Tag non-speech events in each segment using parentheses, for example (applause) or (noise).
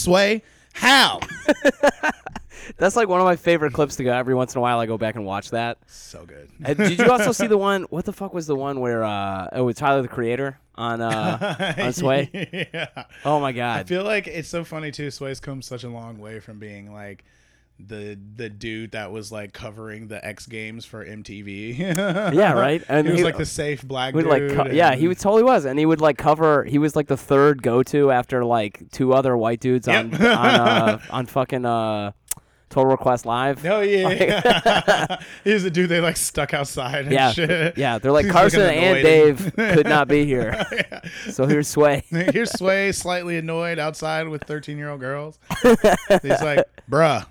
Sway? How? (laughs) That's like one of my favorite clips to go. Every once in a while, I go back and watch that. so good. Uh, did you also see the one? What the fuck was the one where uh, oh, with Tyler the Creator on uh, (laughs) on Sway? yeah. Oh my god. I feel like it's so funny too. Sway's come such a long way from being like the the dude that was like covering the X Games for MTV. Yeah, (laughs) right? And he was he- like the safe black dude. like co- yeah, he was, totally was, and he would like cover. He was like the third go to after like two other white dudes on Yep. on uh, (laughs) on fucking uh, Total Request Live. Oh yeah, (laughs) he was the dude they like stuck outside and Yeah, shit. yeah, they're like He's Carson and Dave could not be here, (laughs) so here's Sway. (laughs) Here's Sway slightly annoyed outside with 13 year old girls. He's like, bruh,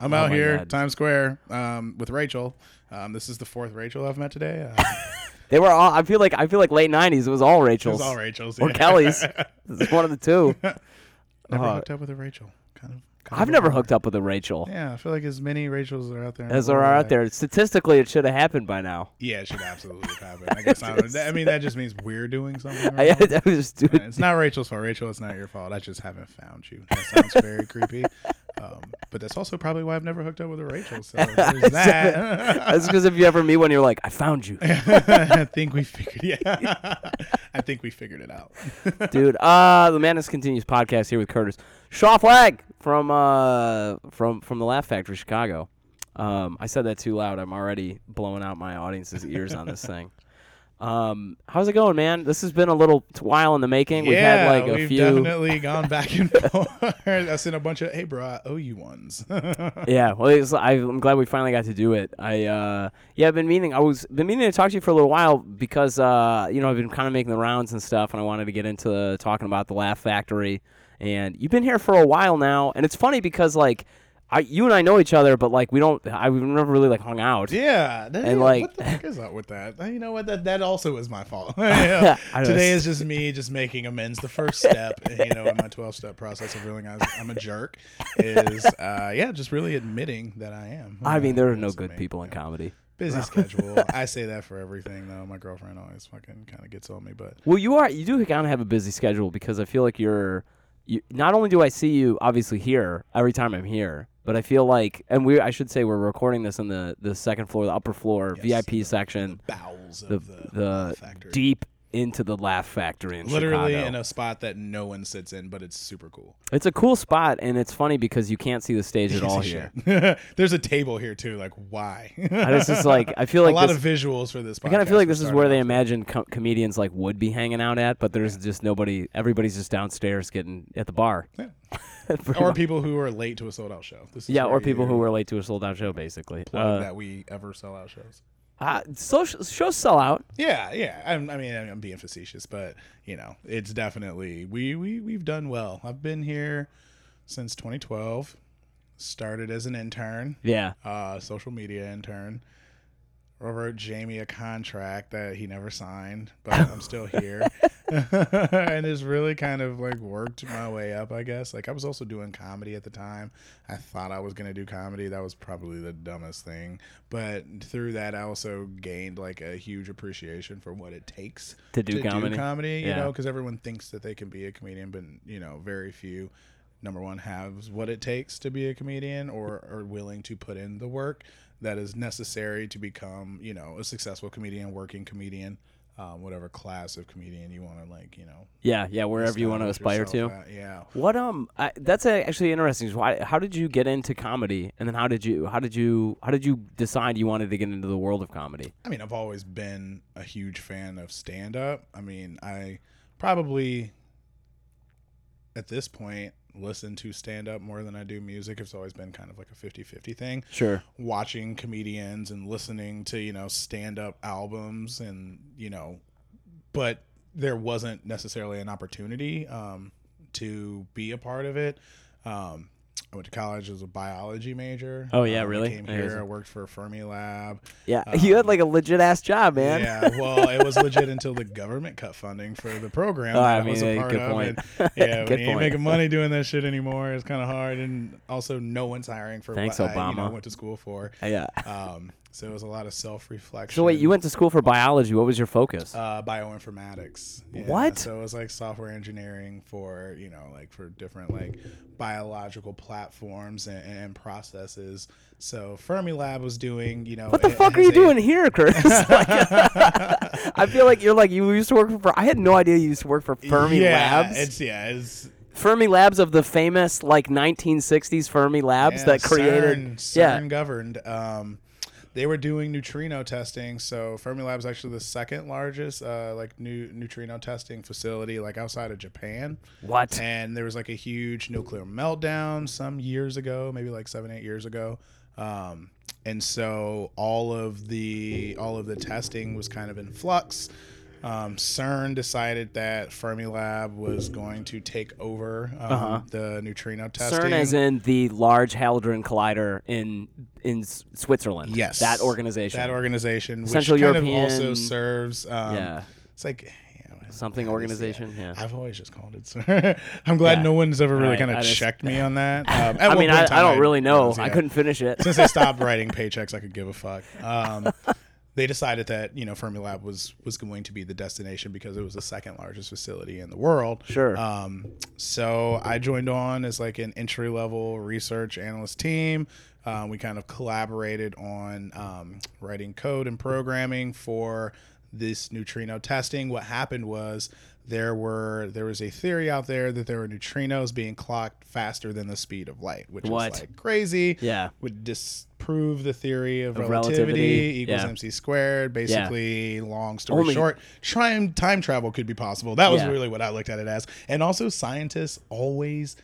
I'm out Oh my here, God. Times Square, um, with Rachel. Um, this is the fourth Rachel I've met today. Uh, They were all. I feel like I feel like late '90s. It was all Rachel's. it was all Rachel's. or yeah. Kelly's. It's one of the two. Never Uh, hooked up with a Rachel. Kind of. I've never hooked up with a Rachel. Yeah, I feel like as many Rachels are out there. As there are out there, statistically, it should have happened by now. Yeah, it should absolutely happen. (laughs) I guess I, don't- I mean that just means we're doing something. (laughs) I, I was just doing. It's not Rachel's fault. Rachel, it's not your fault. I just haven't found you. That sounds very (laughs) creepy. Um, but that's also probably why I've never hooked up with a Rachel. So there's that. That's because if you ever meet one, you're like, I found you, I think we figured. Yeah, I think we figured it out. dude. Uh, the Madness Continues podcast here with Curtis Shaw Flagg from uh from from the Laugh Factory, Chicago. Um, I said that too loud. I'm already blowing out my audience's ears on this (laughs) thing. Um, how's it going, man? This has been a little t- while in the making. We've yeah, had like a we've few. definitely (laughs) gone back and forth. I sent a bunch of, hey, bro, I owe you ones. (laughs) Yeah, well, it's, I, I'm glad we finally got to do it. I uh, yeah, I've been meaning. I was been meaning to talk to you for a little while because uh, you know I've been kind of making the rounds and stuff, and I wanted to get into talking about the Laugh Factory. And you've been here for a while now, and it's funny because like, I you and I know each other, but like we don't. I we've never really like hung out. yeah, that- And, like- what the heck is up with that? You know what? That that also is my fault. (laughs) (laughs) Yeah. I know, Today is just me just making amends. The first step, you know, in my 12 step process of realizing I'm a jerk is, uh, yeah, just really admitting that I am. I mean, there are no good me. people in comedy. Busy schedule. (laughs) I say that for everything though. My girlfriend always fucking kind of gets on me, but Well, you are you do kind of have a busy schedule because I feel like you're. You, not only do I see you obviously here every time I'm here, but I feel like, and we I should say we're recording this in the the second floor, the upper floor Yes, VIP section, bowels of the the, the factory. deep into the Laugh Factory in Literally Chicago. in a spot that no one sits in, but it's super cool. it's a cool spot, and it's funny because you can't see the stage at all here. (laughs) There's a table here too. Like why? It's just like I feel (laughs) like a lot this, of visuals for this. I kind of feel like this is where they off with. imagine com- comedians like would be hanging out at, but there's just nobody. Everybody's just downstairs getting at the bar. Yeah. (laughs) Or people who are late to a sold out show. This is yeah, or people who were late to a sold out show, basically. Uh, that we ever sell out shows. Uh, social shows sell out. Yeah, yeah. I'm, I mean, I'm being facetious, but you know, it's definitely we we we've done well. I've been here since 2012. Started as an intern, Yeah. uh, social media intern. Wrote Jamie a contract that he never signed, but I'm still here, (laughs) (laughs) and it's really kind of like worked my way up. I guess like I was also doing comedy at the time. I thought I was gonna do comedy. That was probably the dumbest thing, but through that, I also gained like a huge appreciation for what it takes To do comedy? comedy, you Yeah. know, because everyone thinks that they can be a comedian, but you know, very few. Number one, has what it takes to be a comedian, or are willing to put in the work that is necessary to become, you know, a successful comedian, working comedian, um, whatever class of comedian you want to like, you know, Yeah, yeah, wherever you want to aspire to. at. Yeah. What um, I, that's actually interesting. Why? How did you get into comedy, and then how did you how did you how did you decide you wanted to get into the world of comedy? I mean, I've always been a huge fan of stand up. I mean, I probably at this point listen to stand up more than I do music. It's always been kind of like a 50-50 thing. Sure. Watching comedians and listening to, you know, stand up albums and, you know, but there wasn't necessarily an opportunity um, to be a part of it. Um, I went to college as a biology major. Oh, yeah, Um, really? Came I hear here. I worked for Fermi Lab. Yeah, (laughs) you had Um, like a legit ass job, man. Yeah, well, it was legit until the government cut funding for the program. Oh, that I mean, was a yeah, part good of. point. And, (laughs) yeah, Good you ain't making money doing that shit anymore, it's kind of hard. And also, no one's hiring for Thanks, what I you know, went to school for. yeah. Um, So it was a lot of self reflection. So wait, you went to school for biology. What was your focus? uh, bioinformatics. Yeah, What? So it was like software engineering for you know like for different like biological platforms and, and processes. So Fermilab was doing you know what the it fuck are you a- doing here, Chris? (laughs) Like, (laughs) I feel like you're like you used to work for. I had no idea you used to work for Fermi yeah, Labs. It's yeah, it's Fermi Labs of the famous like 1960s Fermi Labs yeah, that created. CERN, CERN yeah. governed. Um, they were doing neutrino testing. So Fermilab is actually the second largest uh, like new neutrino testing facility like outside of Japan. What? and there was like a huge nuclear meltdown some years ago, maybe like seven, eight years ago. Um, and so all of the all of the testing was kind of in flux. Um, CERN decided that Fermilab was going to take over um, the neutrino testing. CERN, as in the Large Hadron Collider in in Switzerland. yes, that organization. That organization, which Central kind European- of also serves. Um, yeah, it's like. something how do you say it? organization. Yeah. I've always just called it. CERN. (laughs) I'm glad Yeah. no one's ever really Right, kind I of just- checked me (laughs) on that. Um, (laughs) I mean, I, I don't really know. was, I couldn't finish it. Since they stopped writing paychecks, I could give a fuck. Um, they decided that you know Fermilab was was going to be the destination because it was the second largest facility in the world. Sure. Um, so I joined on as like an entry level research analyst team. Um, we kind of collaborated on um, writing code and programming for this neutrino testing. What happened was there were there was a theory out there that there were neutrinos being clocked faster than the speed of light, which What? is like crazy. Yeah. Would disprove the theory of, Of relativity, relativity, equals yeah. mc squared. Basically, long story Only- short, time time travel could be possible. That was Yeah. really what I looked at it as. And also, scientists always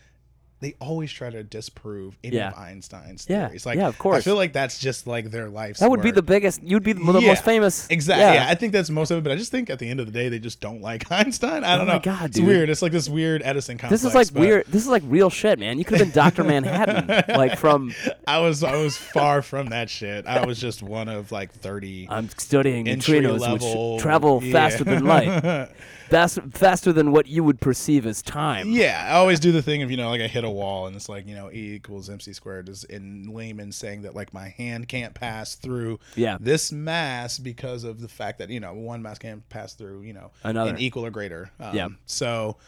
they always try to disprove any Yeah. of Einstein's Yeah. theories. Like, Yeah, of course. I feel like that's just like their life's That would be the biggest. You'd be the, the Yeah, most famous. Exactly. Yeah. I think that's most of it, but I just think at the end of the day, they just don't like (laughs) Einstein. I oh don't Oh my know. God, it's dude. weird. It's like this weird Edison complex. This is like but weird. This is like real shit, man. You could have been Doctor (laughs) Manhattan, like from. (laughs) I was I was far from that shit. I was just one of like thirty I'm studying neutrinos, level which travel faster than light, Fast, faster than what you would perceive as time. Yeah, I always do the thing of you know like I hit a wall and it's like you know E equals MC squared is in layman saying that like my hand can't pass through Yeah. this mass because of the fact that you know one mass can't pass through you know Another. an equal or greater. Um, Yeah. So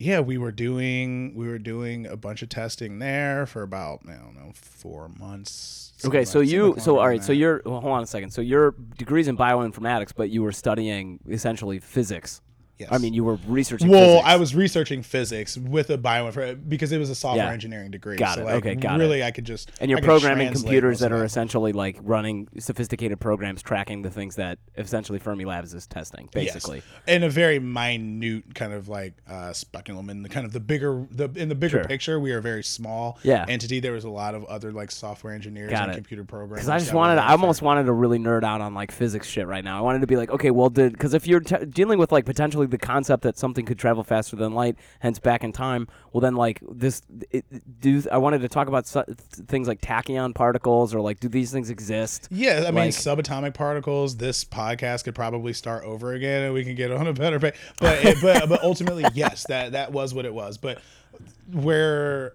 yeah, we were doing we were doing a bunch of testing there for about I don't know four months. Okay, so you, so all right, so you're. Well, hold on a second. So your degree's in bioinformatics, but you were studying essentially physics. Yes. I mean, you were researching. Well, physics. I was researching physics with a bio because it was a software Yeah. engineering degree. Got so it. like, Okay, got it. really, I could just and you're I programming computers that are essentially like running sophisticated programs tracking the things that essentially Fermi Labs is testing, Yes. basically. in a very minute kind of like uh, speculum in the kind of the bigger the in the bigger Sure. picture we are a very small Yeah. entity there was a lot of other like software engineers Got and it. computer programmers Because I just wanted, I almost for- wanted to really nerd out on like physics shit right now. I wanted to be like, okay, well, did because if you're t- dealing with like potentially the concept that something could travel faster than light, hence back in time, well, then like this, it, do I wanted to talk about su- things like tachyon particles or like do these things exist? yeah i mean subatomic particles this podcast could probably start over again and we can get on a better page but it, but but (laughs) ultimately yes that that was what it was but where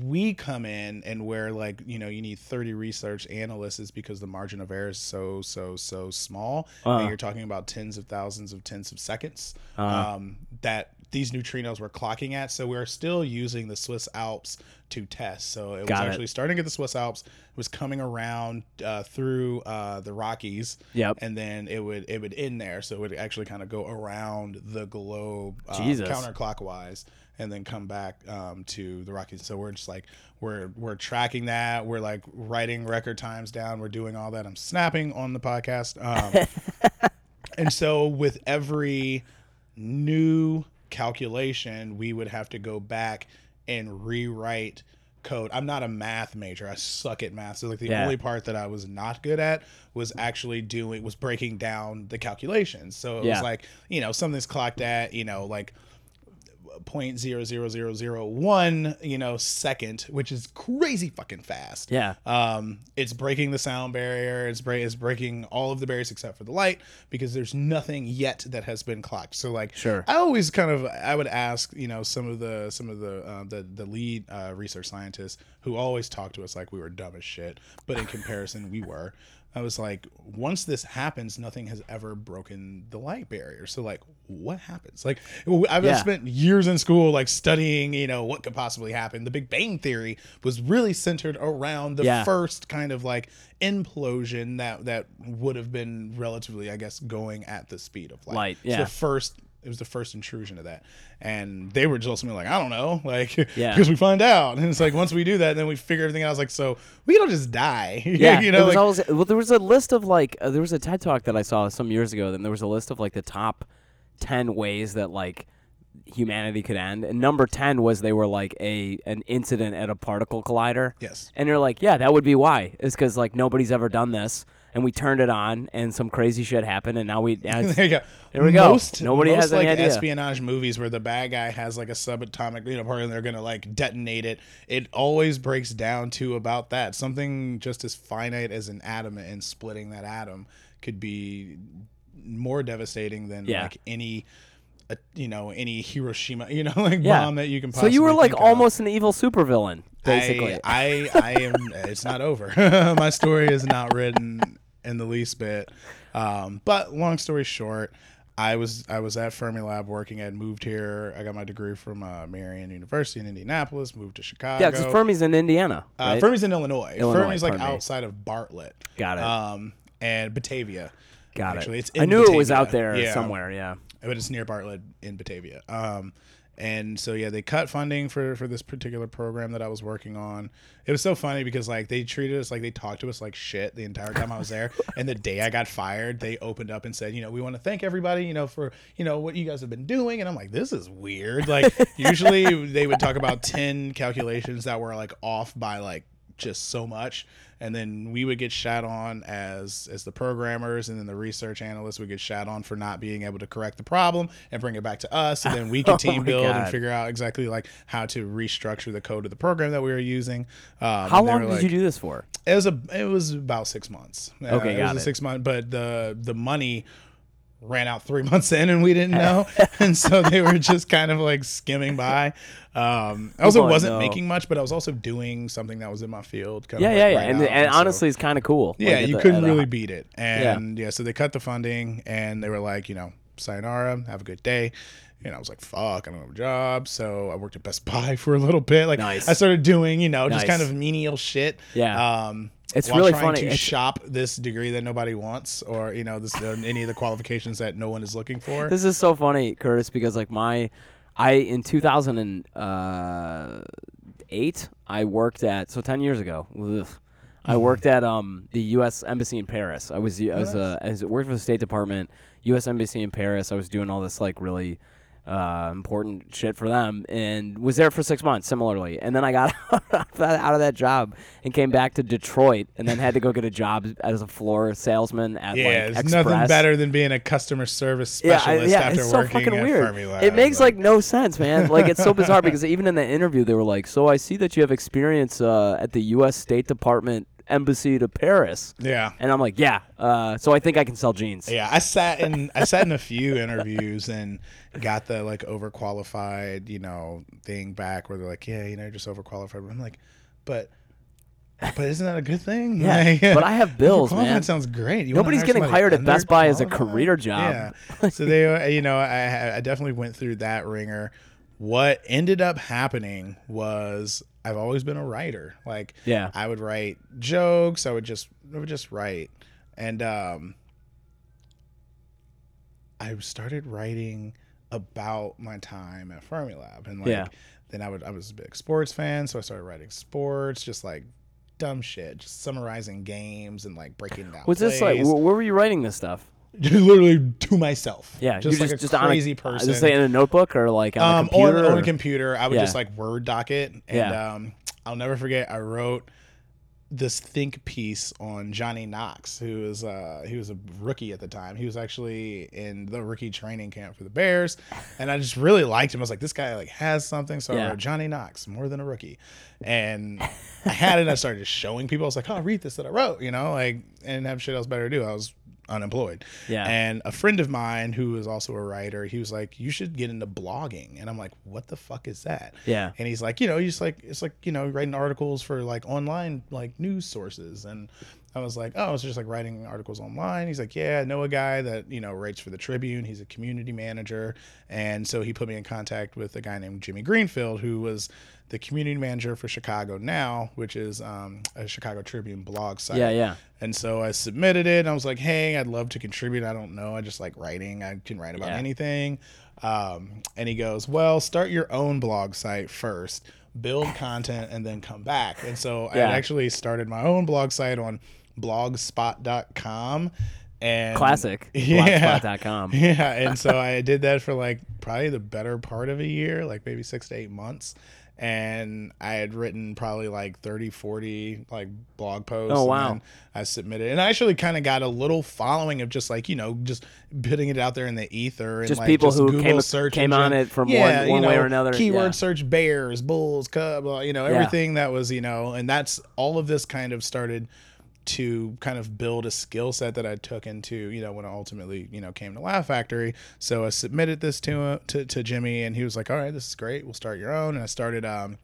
we come in and where like you know you need 30 research analysts is because the margin of error is so so so small Uh-huh. and you're talking about tens of thousands of tens of seconds Uh-huh. um, that these neutrinos were clocking at so we're still using the swiss alps to test so it Got was it. actually starting at the swiss alps it was coming around uh, through uh, the rockies Yep. and then it would it would end there so it would actually kind of go around the globe uh, counterclockwise and then come back um, to the Rockies. So we're just like we're we're tracking that. We're like writing record times down. We're doing all that. I'm snapping on the podcast. Um, (laughs) and so with every new calculation, we would have to go back and rewrite code. I'm not a math major. I suck at math. So like the Yeah. only part that I was not good at was actually doing was breaking down the calculations. So it Yeah. was like, you know, something's clocked at, you know, like point zero zero zero zero one you know second, which is crazy fucking fast. Yeah. Um, it's breaking the sound barrier. It's break. It's breaking all of the barriers except for the light because there's nothing yet that has been clocked. So like, Sure. I always kind of I would ask you know some of the some of the uh, the the lead uh, research scientists who always talk to us like we were dumb as shit, but in comparison we were. I was like, once this happens, nothing has ever broken the light barrier. So like, what happens? Like, I've Yeah. spent years in school like studying, you know, what could possibly happen. The Big Bang Theory was really centered around the Yeah. first kind of like implosion that that would have been relatively, I guess, going at the speed of light. Light, yeah. the first. It was the first intrusion of that, and they were just like, I don't know, (laughs) like, Yeah. because we find out, and it's like once we do that, then we figure everything out. I was like, so we don't just die, (laughs) Yeah, you know, was like, always, well, there was a list of like uh, there was a TED talk that I saw some years ago. Then there was a list of like the top ten ways that like humanity could end, and number ten was they were like a an incident at a particle collider. yes, And you're like, yeah, that would be why. It's because like nobody's ever done this, and we turned it on, and some crazy shit happened, and now we. (laughs) There you go. There we go. Most, Nobody most, has any like idea. espionage movies where the bad guy has like a subatomic you know particle and they're gonna like detonate it. It always breaks down to about that. Something just as finite as an atom and splitting that atom could be more devastating than Yeah. like any. Uh, you know any Hiroshima, you know, (laughs) like Yeah. bomb that you can. so you were like think of. almost an evil supervillain, basically. I, I, I am. It's not over. (laughs) My story is not written in the least bit. Um, but long story short, I was I was at Fermilab working. I had moved here. I got my degree from uh, Marian University in Indianapolis. Moved to Chicago. yeah, because Fermi's in Indiana. uh, Fermi's in Illinois. Illinois, Fermi's like me. outside of Bartlett. Got it. Um, and Batavia. Got actually. it. It's I knew it was out there Yeah somewhere. Yeah. but it's near Bartlett in Batavia. Um, and so yeah, they cut funding for for this particular program that I was working on. It was so funny because like they treated us like they talked to us like shit the entire time I was there. (laughs) and the day I got fired, they opened up and said, you know, we want to thank everybody, you know, for you know what you guys have been doing. And I'm like, this is weird. Like (laughs) usually they would talk about ten calculations that were like off by like just so much. And then we would get shat on as as the programmers and then the research analysts would get shat on for not being able to correct the problem and bring it back to us. And then we could (laughs) Oh team my build and figure out exactly like how to restructure the code of the program that we were using. Um, How long did like- you do this for? it was a it was about six months. Uh, Okay, it got was it. a six month but the the money ran out three (laughs) months in and we didn't know (laughs) and so they were just kind of like skimming by um i also Oh, wasn't no. making much but i was also doing something that was in my field kind Yeah, yeah, yeah. And, and so- honestly, it's kind of cool. yeah, Like, you the- couldn't a- really beat it. And yeah. so they cut the funding and they were like, you know, sayonara, have a good day. And I was like, fuck, I don't have a job. So I worked at Best (laughs) Buy for a little bit. Like Nice. I started doing, you know, just Nice. kind of menial shit. Yeah. Um, It's while really trying funny. to It's- shop this degree that nobody wants, or you know, this uh, any of the qualifications that no one is looking for. This is so funny, Curtis, because like my, I in 2008, I worked at so 10 years ago. ugh, I worked at um the U.S. Embassy in Paris. I was I was uh, I worked for the State Department, U.S. Embassy in Paris. I was doing all this like really uh, important shit for them, and was there for six months. Similarly, and then I got (laughs) out of that job and came back to Detroit, and then had to go get a job as a floor salesman at yeah, like there's Express. nothing better than being a customer service Yeah, I- specialist yeah, after it's so working fucking at weird. Fermilab. It makes like no sense, man. Like it's so bizarre because even in the interview they were like, "So I see that you have experience uh, at the U.S. State Department embassy to Paris," yeah. and I'm like, "Yeah." Uh, so I think I can sell jeans. Yeah, I sat in I sat in a few interviews and got the like overqualified, you know, thing back where they're like, yeah, you know, you're just overqualified. But I'm like, but but isn't that a good thing? Yeah, (laughs) Like, but I have (laughs) bills, man. sounds great. You Nobody's getting hired at Best Buy as a career job. Yeah. so they, you know, I I definitely went through that ringer. What ended up happening was I've always been a writer. Like Yeah. I would write jokes. I would just I would just write, and um, I started writing about my time at Fermilab, and like Yeah. then I would I was a big sports fan, so I started writing sports, just like dumb shit, just summarizing games and like breaking down. Was this like? Where were you writing this stuff? (laughs) literally to myself? Yeah, just like just, a just crazy a, person. Just say in a notebook or like on um, a computer. on, on a computer. I would Yeah. just like word doc it, and Yeah. um, I'll never forget. I wrote this think piece on Johnny Knox, who was uh, he was a rookie at the time. He was actually in the rookie training camp for the Bears, and I just really liked him. I was like, this guy like has something. So I Yeah. wrote Johnny Knox, more than a rookie, and I had it. I started just showing people. I was like, oh, read this that I wrote. You know, like didn't have shit else better to do. I was unemployed. Yeah. And a friend of mine who is also a writer, he was like, you should get into blogging. And I'm like, what the fuck is that? Yeah. And he's like, you know, he's like, it's like, you know, writing articles for like online like news sources. And I was like, oh, it's just like writing articles online. He's like, yeah, I know a guy that, you know, writes for the Tribune. He's a community manager. And so he put me in contact with a guy named Jimmy Greenfield, who was the community manager for Chicago Now, which is um, a Chicago Tribune blog site. Yeah, yeah. And so I submitted it. And I was like, hey, I'd love to contribute. I don't know. I just like writing. I can write about Yeah. anything. Um, and he goes, well, start your own blog site first, build content, and then come back. And so I Yeah. had actually started my own blog site on blogspot.com. And Classic. (laughs) Yeah. Blogspot.com. (laughs) Yeah, and so I did that for like probably the better part of a year, like maybe six to eight months. And I had written probably like 30, 40 like blog posts. Oh, and wow. I submitted. And I actually kind of got a little following of just like, you know, just putting it out there in the ether. And Just like people who Google came- search came on it from Yeah, one- you one way or another. Keyword Yeah. search bears, bulls, cub, uh, you know, Yeah. everything that was, you know, and that's all of this kind of started to kind of build a skill set that I took into, you know, when I ultimately, you know, came to Laugh Factory. So I submitted this to uh, to, to Jimmy, and he was like, "All right, this is great. We'll start your own." And I started. Um,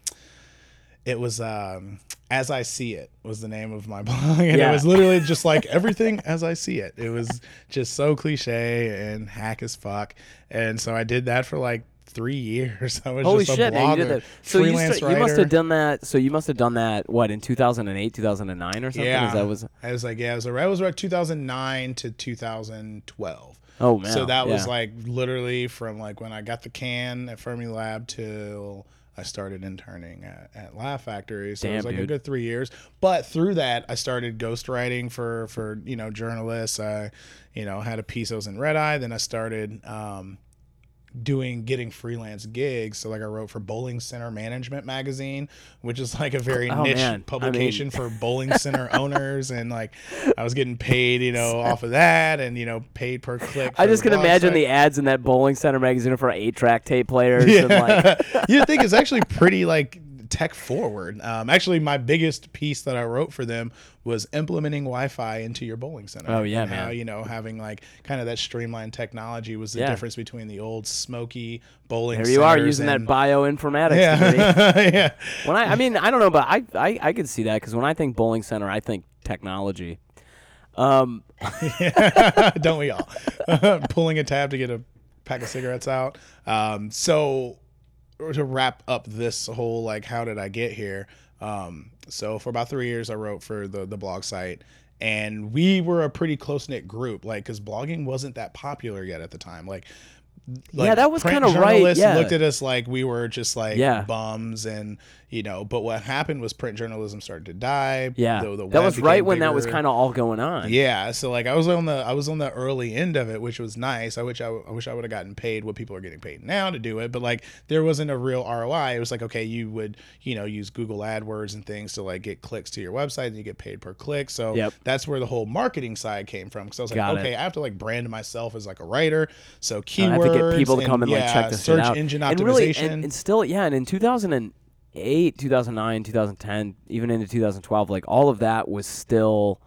it was um, as I see it was the name of my (laughs) blog, and Yeah. it was literally just like everything as I see it. It was just so cliche and hack as fuck, and so I did that for like three years. (laughs) I was Holy just a shit, blogger, man, you did that. So you, st- you must have done that. So you must have done that. What in 2008, 2009, or something? Yeah, that was. I was like, yeah, it was. around. I was around 2009 to 2012. Oh man. so that was yeah. like literally from like when I got the can at Fermi Lab till I started interning at, at Laugh Factory. So it was Damn, like a good three years. But through that, I started ghostwriting for for you know journalists. I you know had a piece I was in Red Eye. Then I started. Um, doing getting freelance gigs so like i wrote for bowling center management magazine which is like a very Oh, niche man. I mean- publication for (laughs) bowling center owners and like i was getting paid you know off of that and you know paid per click I just can imagine site. the ads in that bowling center magazine for eight track tape players. And like, (laughs) Yeah. you think it's actually pretty like tech forward. Um, actually, my biggest piece that I wrote for them was implementing Wi-Fi into your bowling center. Oh, yeah, and How man. you know having like kind of that streamlined technology was the Yeah. difference between the old smoky bowling. there you are using that bioinformatics. Yeah, (laughs) yeah. When I, I mean, I don't know, but I, I, I could see that because when I think bowling center, I think technology. Um, (laughs) don't we (laughs) all? Pulling a tab to get a pack of cigarettes out. Um, so to wrap up this whole like, how did I get here? Um, so for about three years, I wrote for the the blog site, and we were a pretty close knit group. Like, because blogging wasn't that popular yet at the time. Like. Yeah, that was kinda right, journalists yeah. Looked at us like we were just like Yeah. bums, and you know. But what happened was print journalism started to die. yeah, the, the that was right when that was kind of all going on. Yeah, so like I was on the I was on the early end of it, which was nice. I wish I wish I would have gotten paid what people are getting paid now to do it, but like there wasn't a real ROI. It was like okay, you would you know use Google AdWords and things to like get clicks to your website, and you get paid per click. So Yep. that's where the whole marketing side came from. Because I was like, Got it. okay, I have to like brand myself as like a writer. So oh, I keywords, have to get people to come and like yeah, check this search out. engine and optimization. really, and, and still, yeah, and in 2008, 2009, 2010, even into 2012, like all of that was still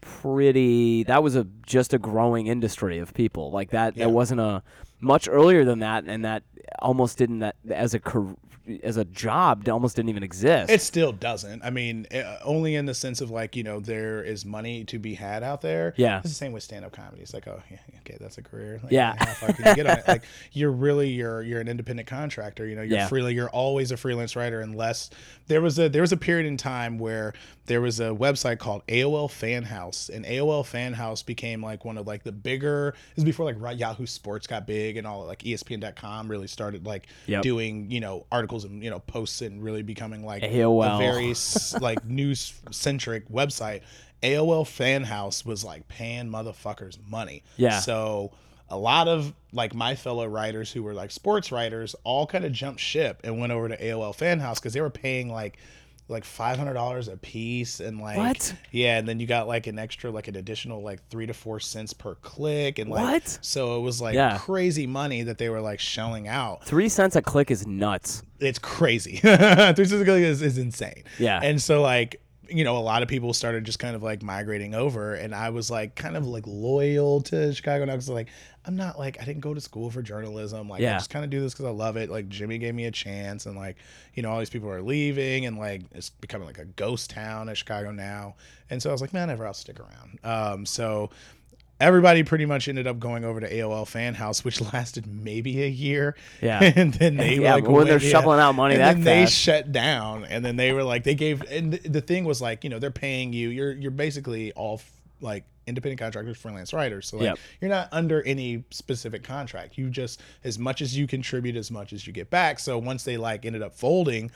pretty. That was a just a growing industry of people like that. Yeah. That wasn't a much earlier than that, and that almost didn't that as a as a job it almost didn't even exist. It still doesn't. I mean, uh, only in the sense of like you know there is money to be had out there. Yeah. it's the same with stand up comedy. It's like, oh, yeah, okay, that's a career. Like, Yeah. how far can you get on it? (laughs) Like you're really you're you're an independent contractor. You know, you're Yeah. freely. You're always a freelance writer unless there was a there was a period in time where there was a website called AOL Fan House, and AOL Fan House became like one of like the bigger. This is before like Yahoo Sports got big and all like ESPN.com really started like Yep. doing you know articles and you know posts and really becoming like AOL. a very (laughs) like news centric website. AOL Fan House was like paying motherfuckers money. Yeah. So a lot of like my fellow writers who were like sports writers all kind of jumped ship and went over to AOL Fan House because they were paying like like five hundred dollars a piece, and like What? Yeah, and then you got like an extra, like an additional, like three to four cents per click, and like What? so it was like Yeah. crazy money that they were like shelling out. Three cents a click is nuts. It's crazy. (laughs) Three cents a click is, is insane. Yeah. and so like you know a lot of people started just kind of like migrating over and i was like kind of like loyal to chicago now because like i'm not like i didn't go to school for journalism like i just kind of do this because i love it like jimmy gave me a chance and like you know all these people are leaving and like it's becoming like a ghost town at chicago now and so i was like man ever i'll stick around um so everybody pretty much ended up going over to AOL Fan House, which (laughs) lasted maybe a year. Yeah. (laughs) and then they (laughs) Yeah, like when they're yeah. shoveling out money and that then they shut down, and then they were like, they gave, and th- the thing was like, you know, they're paying you. You're you're basically all like independent contractors, freelance writers. So like, Yep. you're not under any specific contract. You just as much as you contribute, as much as you get back. So once they like ended up folding.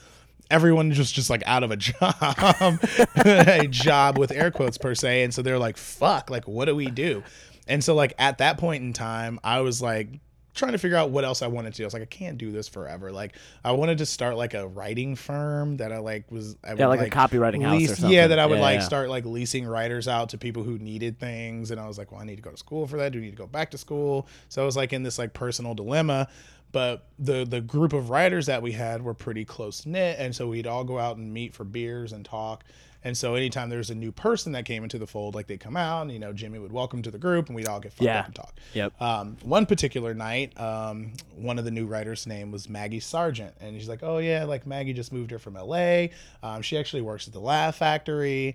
Everyone just just like out of a (laughs) job, (laughs) a job with air quotes per se, and so they're like, "Fuck! Like, what do we do?" And so like at that point in time, I was like trying to figure out what else I wanted to do. I was like, I can't do this forever. Like I wanted to start like a writing firm that I like was I Yeah, would, like a copywriting house or something. Yeah, that I would Yeah, like yeah. start like leasing writers out to people who needed things. And I was like, well, I need to go to school for that. Do I need to go back to school? So I was like in this like personal dilemma. But the the group of writers that we had were pretty close knit, and so we'd all go out and meet for beers and talk. And so anytime there's a new person that came into the fold, like they'd come out, and you know, Jimmy would welcome to the group, and we'd all get fucked Yeah. up and talk. Yep. Um, one particular night, um, one of the new writers' name was Maggie Sargent, and she's like, "Oh yeah, like Maggie just moved here from L.A. Um, she actually works at the Laugh Factory.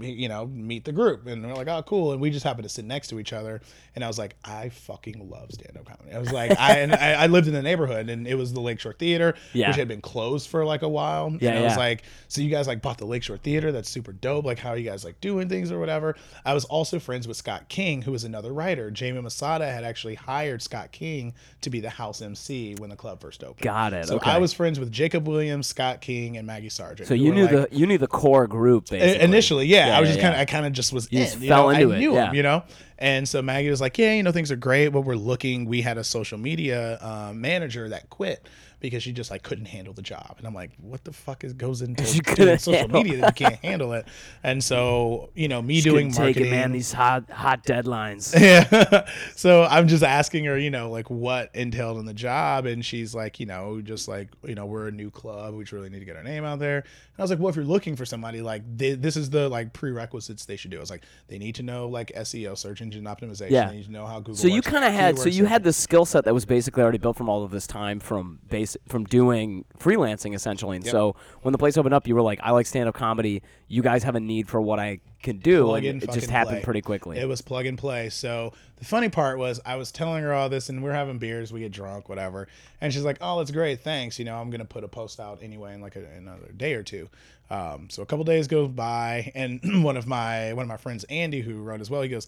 You know, meet the group, and we're like, oh, cool. And we just happened to sit next to each other, and I was like, I fucking love stand-up comedy. I was like, (laughs) I and I, I lived in the neighborhood, and it was the Lakeshore Theater, Yeah. which had been closed for like a while. Yeah, and I was like, so you guys like bought the Lakeshore Theater? That's super dope. Like, how are you guys like doing things or whatever? I was also friends with Scott King, who was another writer. Jamie Masada had actually hired Scott King to be the house MC when the club first opened. Got it. So okay. I was friends with Jacob Williams, Scott King, and Maggie Sargent. so you knew like- the you knew the core group basically. Initially, yeah, Yeah, I was just kind of, I kind of just was You in. just fell know? into I it, knew yeah. him, you know. And so Maggie was like, "Yeah, you know, things are great, but we're looking." We had a social media uh, manager that quit because she just like couldn't handle the job, and I'm like, "What the fuck is goes into (laughs) She social handle media that you can't (laughs) handle it?" And so, you know, me Just doing couldn't take marketing, it, man. These hot hot deadlines. yeah. (laughs) so I'm just asking her, you know, like what entailed in the job, and she's like, you know, just like, you know, we're a new club, we really need to get our name out there. And I was like, well, if you're looking for somebody, like, th- this is the like prerequisites they should do. I was like, they need to know like SEO, search engine optimization. Yeah. They need to know how Google. So you kind of had so you had the skill set that was basically already built from all of this time from base from doing freelancing essentially. And Yep. so when the place opened up, you were like, I like stand up comedy. You guys have a need for what I can do, Plug and in, it just happened play. pretty quickly. It was plug and play. So the funny part was I was telling her all this and we're having beers, we get drunk, whatever. And she's like, "Oh, that's great, thanks. You know, I'm gonna put a post out anyway in like a, another day or two. Um, so a couple days go by, and (clears throat) one of my one of my friends, Andy, who wrote as well, he goes.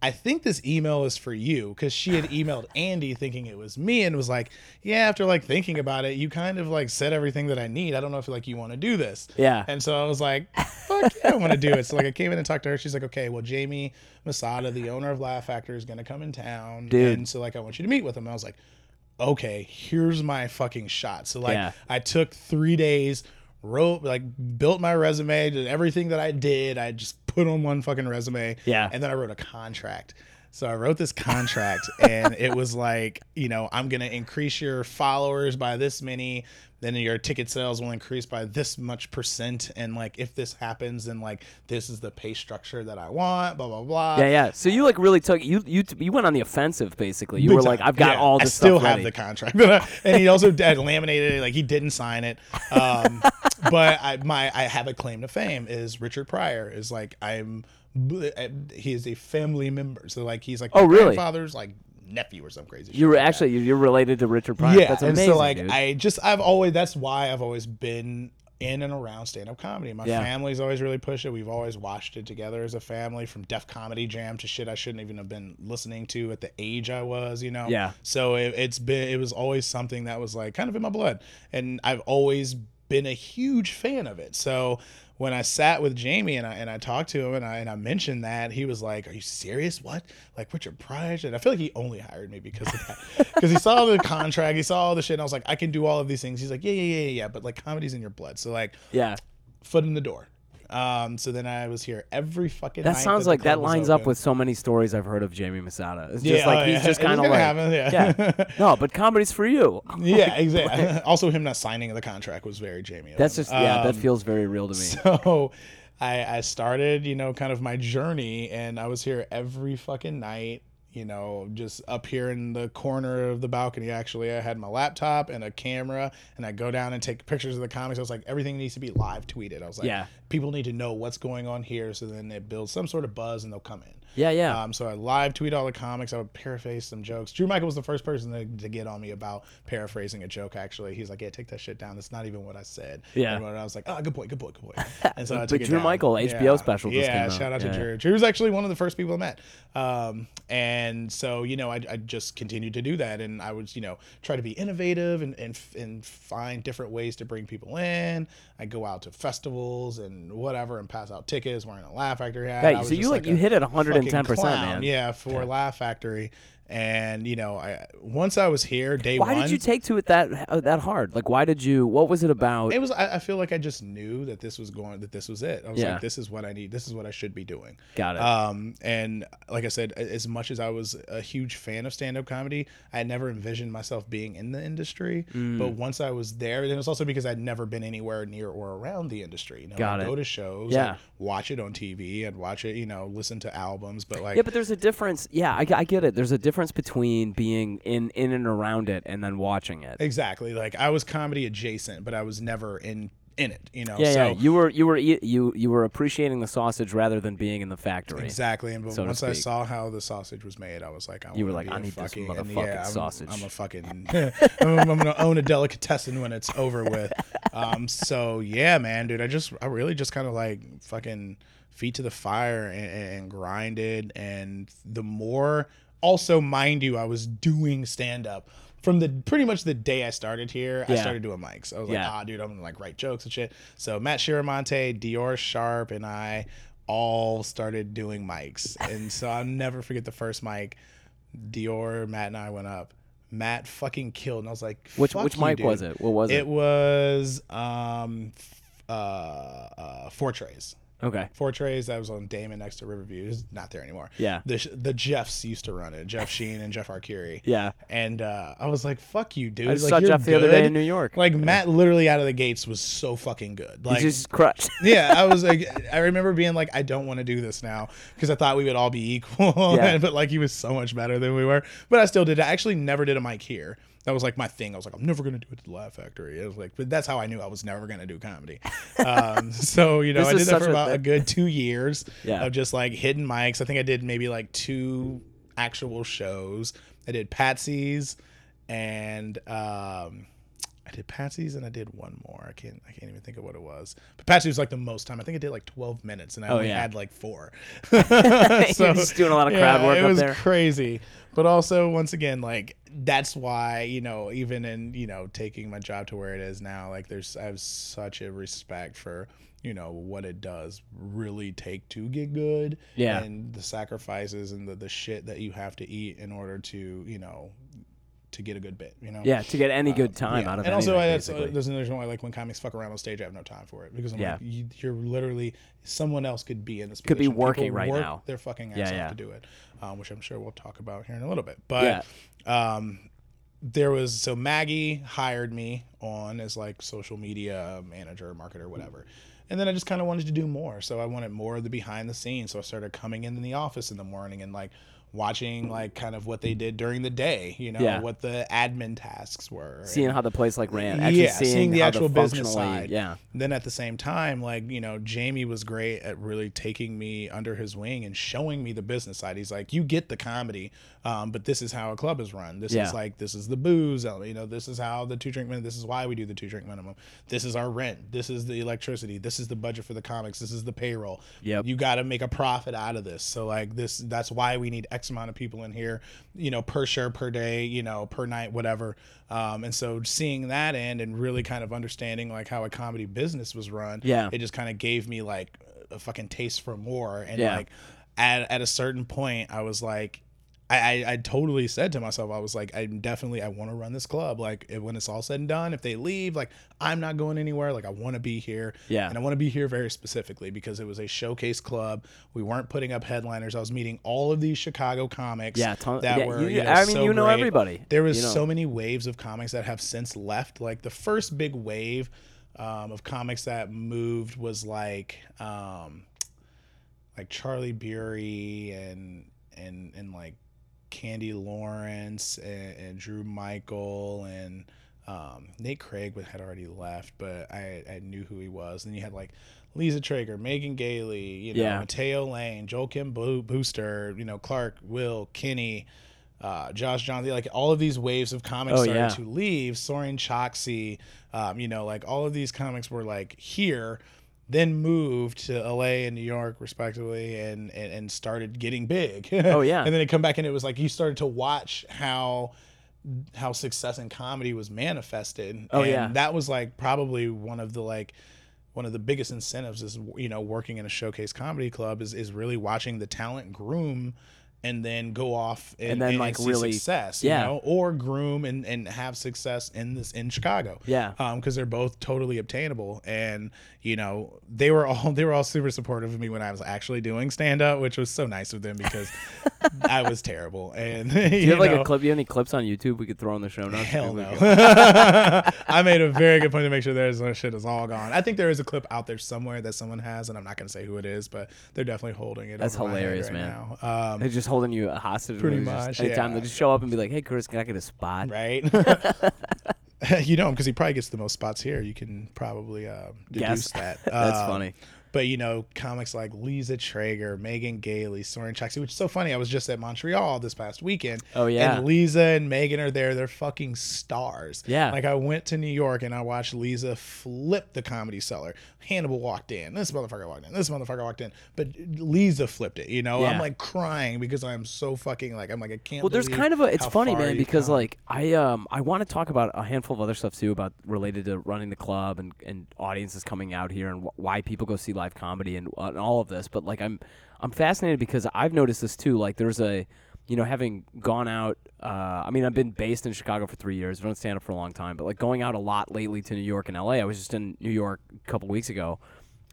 I think this email is for you because she had emailed (sighs) Andy thinking it was me and was like, yeah, after like thinking about it, you kind of like said everything that I need. I don't know if like you want to do this. Yeah. And so I was like, fuck yeah, I want to do it. So like I came in and talked to her. She's like, okay, well, Jamie Masada, the owner of Laugh Factor, is going to come in town. Dude. And so like, I want you to meet with him. And I was like, okay, here's my fucking shot. So like Yeah. I took three days, wrote like built my resume, did everything that I did. I just put on one fucking resume. Yeah. And then I wrote a contract. So I wrote this contract and it was like, you know, I'm to increase your followers by this many, then your ticket sales will increase by this much percent and like if this happens then like this is the pay structure that I want, blah blah blah. yeah, yeah. So you like really took you you you went on the offensive basically. You Big were time. like, I've got Yeah, all this stuff. I still have ready. the contract, (laughs) and he also had laminated it. Like he didn't sign it. Um, (laughs) but I, my I have a claim to fame is Richard Pryor is like I'm. He is a family member, so like he's like Oh, really? father's like nephew or some crazy. you were shit like that. actually you're related to Richard Pryor. Yeah, That's and so like dude. I just I've always that's why I've always been in and around stand up comedy. My Yeah. family's always really pushed it. We've always watched it together as a family, from Def Comedy Jam to shit I shouldn't even have been listening to at the age I was. You know. Yeah. So it, it's been it was always something that was like kind of in my blood, and I've always been a huge fan of it. So when I sat with Jamie and I and I talked to him and I and I mentioned that he was like, "Are you serious? What? Like, what's your price?" And I feel like he only hired me because of that, (laughs) because he saw the contract, he saw all the shit, and I was like, "I can do all of these things." He's like, "Yeah, yeah, yeah, yeah," but like comedy's in your blood, so like Yeah. foot in the door. Um, so then I was here every fucking. That sounds the like that lines up with so many stories I've heard of Jamie Masada. It's just Yeah, like oh, he's yeah. just (laughs) kind of like, happen, yeah. (laughs) no, but comedy's for you. yeah, (laughs) exactly. also, him not signing the contract was very Jamie. That's just yeah, that Um, feels very real to me. So I, I started, you know, kind of my journey, and I was here every fucking night. You know, just up here in the corner of the balcony. Actually, I had my laptop and a camera, and I go down and take pictures of the comics. I was like, everything needs to be live tweeted. I was like, Yeah. people need to know what's going on here, so then it builds some sort of buzz, and they'll come in. Yeah, yeah. Um, so I live tweet all the comics. I would paraphrase some jokes. Drew Michael was the first person to, to get on me about paraphrasing a joke. Actually, he's like, "Yeah, take that shit down. That's not even what I said." Yeah. And I was like, oh, good boy, good boy, good boy." (laughs) And so I took Drew Michael HBO yeah. special. Yeah, shout out, out to yeah. Drew. Drew was actually one of the first people I met. Um, and so you know, I, I just continued to do that, and I was you know try to be innovative and and and find different ways to bring people in. I go out to festivals and whatever and pass out tickets wearing a laugh actor hat. Yeah, so you like, like you hit it 110 ten percent, man. Yeah, for yeah. Laugh Factory, and you know, I once I was here, day Why one. Why did you take to it that uh, that hard? Like, why did you? What was it about? it was. I, I feel like I just knew that this was going. That this was it. I was Yeah. like, this is what I need. This is what I should be doing. Got it. Um, and like I said, as much as I was a huge fan of stand-up comedy, I had never envisioned myself being in the industry. Mm. But once I was there, and it was also because I'd never been anywhere near or around the industry. You know, Got I'd it. go to shows, Yeah. Watch it on TV, I'd watch it, you know, listen to albums, but like, yeah, but there's a difference. Yeah, I, I get it. There's a difference between being in in and around it and then watching it. exactly, like I was comedy adjacent, but I was never in in it. You know, Yeah, so yeah. You were you were you you were appreciating the sausage rather than being in the factory. Exactly, and but so once I saw how the sausage was made, I was like, I You were like, I need this fucking, and motherfucking I'm, sausage. I'm a fucking, (laughs) I'm, I'm gonna own a delicatessen when it's over with. Um, so yeah, man, dude, I just, I really just kind of like fucking feet to the fire and, and grinded, and the more, also mind you, I was doing stand up. From the pretty much the day I started here, I started doing mics. I was Yeah. like, ah, dude, I'm gonna like write jokes and shit. So Matt Shiramonte, Dior Sharp, and I all started doing mics. And so I'll never forget the first mic. Dior, Matt, and I went up. Matt fucking killed, and I was like, Which "Fuck which you, mic dude." was it? What was it? It was um, uh, uh, Four Treys. Okay. Four Treys that was on Damen next to Riverview. It's not there anymore. Yeah. The the Jeffs used to run it. Jeff Sheen and Jeff Arcuri. (laughs) Yeah. And uh, I was like, "Fuck you, dude!" I like, saw Jeff the other day in New York. Like Matt, literally out of the gates, was so fucking good. Like, you just crushed. (laughs) yeah, I was like, I remember being like, I don't want to do this now because I thought we would all be equal. Yeah. (laughs) but like, he was so much better than we were. But I still did. I actually never did a mic here. That was like my thing. I was like, I'm never gonna do it to the Laugh Factory. It was like, but that's how I knew I was never gonna do comedy. Um, (laughs) so you know, I did that for a- about a good two years Yeah. of just like hidden mics. I think I did maybe like two actual shows. I did Patsy's and um, I did Patsy's and I did one more. I can't I can't even think of what it was. But Patsy was like the most time. I think I did like 12 minutes and I Oh, only yeah. had like four. (laughs) (laughs) You're just doing a lot of crowd work it was there. crazy. But also once again like that's why, you know, even in, you know, taking my job to where it is now, like there's I have such a respect for you know what it does really take to get good Yeah. and the sacrifices and the, the shit that you have to eat in order to you know to get a good bit you know Yeah, to get any good time yeah. out of it. and also anything, I, that's, uh, there's another reason why like when comics fuck around on stage I have no time for it because I'm Yeah. like you, you're literally someone else could be in this Could be position. People working right work now. their fucking ass Yeah, off yeah. to do it um, which I'm sure we'll talk about here in a little bit but um there was so Maggie hired me on as like social media manager, marketer, whatever. And then I just kind of wanted to do more. So I wanted more of the behind the scenes. So I started coming in in the office in the morning and like watching like kind of what they did during the day, you know, Yeah. what the admin tasks were. seeing and- how the place like ran. Actually yeah, seeing, seeing the actual business side. Yeah. then at the same time, like, you know, Jamie was great at really taking me under his wing and showing me the business side. He's like, you get the comedy, um, but this is how a club is run. This Yeah. is like, this is the booze, uh, you know, this is how the two drink minimum, this is why we do the two drink minimum. This is our rent. This is the electricity. This is the budget for the comics. This is the payroll. Yep. You got to make a profit out of this. So like this, that's why we need X amount of people in here, you know, per share, per day, you know, per night, whatever. Um, and so seeing that end and really kind of understanding like how a comedy business was run, Yeah. it just kind of gave me like a fucking taste for more. And Yeah. like at at a certain point, I was like. I, I, I totally said to myself, I was like, I'm definitely, I want to run this club. Like, if, when it's all said and done, if they leave, like, I'm not going anywhere. Like, I want to be here. Yeah. And I want to be here very specifically because it was a showcase club. We weren't putting up headliners. I was meeting all of these Chicago comics Yeah, ton- that yeah, were, you- you know, I mean, so you know great. everybody, There was you know. so many waves of comics that have since left. Like, the first big wave um, of comics that moved was like, um, like Charlie Bury and, and, and like, Candy Lawrence and, and Drew Michael and um, Nate Craig had already left, but I, I knew who he was. And you had like Liza Treyger, Megan Gailey, you know, Yeah. Mateo Lane, Joel Kim Bo- Booster, you know, Clark, Will, Kinney, uh, Josh Johnson, like all of these waves of comics Oh, started yeah. to leave. Soren Choxy, um, you know, like all of these comics were like here, then moved to LA and New York respectively, and and, and started getting big. (laughs) Oh, yeah. and then it come back and it was like you started to watch how how success in comedy was manifested. Oh, and yeah. that was like probably one of the like one of the biggest incentives is you know working in a showcase comedy club is is really watching the talent groom and then go off and, And then, like, see really- success, yeah. you know, or groom and, and have success in this in Chicago. Yeah. Um, because they're both totally obtainable. And, you know, they were all (laughs) they were all super supportive of me when I was actually doing stand up, which was so nice of them because (laughs) I was terrible. And Do (laughs) you have like a clip? You have any clips on YouTube we could throw in the show notes? Hell no. I made a very good point to make sure there's no shit is all gone. I think there is a clip out there somewhere that someone has, and I'm not gonna say who it is, but they're definitely holding it. That's over my head hilarious, right man. Now. Um, just holding you a hostage. Pretty just- much, Anytime yeah. they just show up and be like, "Hey, Chris, can I get a spot?" right? (laughs) (laughs) you know him because he probably gets the most spots here. You can probably um, Guess. deduce that. (laughs) That's Um, funny. But you know, comics like Liza Treyger, Megan Gailey, Soren Chaxi, which is so funny. I was just at Montreal this past weekend. Oh, yeah. And Liza and Megan are there. They're fucking stars. Yeah. Like I went to New York and I watched Liza flip the comedy cellar. Hannibal walked in. This motherfucker walked in. This motherfucker walked in. But Lisa flipped it. You know, Yeah. I'm like crying because I'm so fucking like I'm like I can't. Well, there's kind of a. It's funny, man, because come. like I um I want to talk about a handful of other stuff too about related to running the club and and audiences coming out here and wh- why people go see live comedy and, uh, and all of this. But like I'm I'm fascinated because I've noticed this too. Like there's a you know having gone out. Uh, I mean I've been based in Chicago for three years. I've done stand up for a long time, but like going out a lot lately to New York and L.A. I was just in New York a couple weeks ago,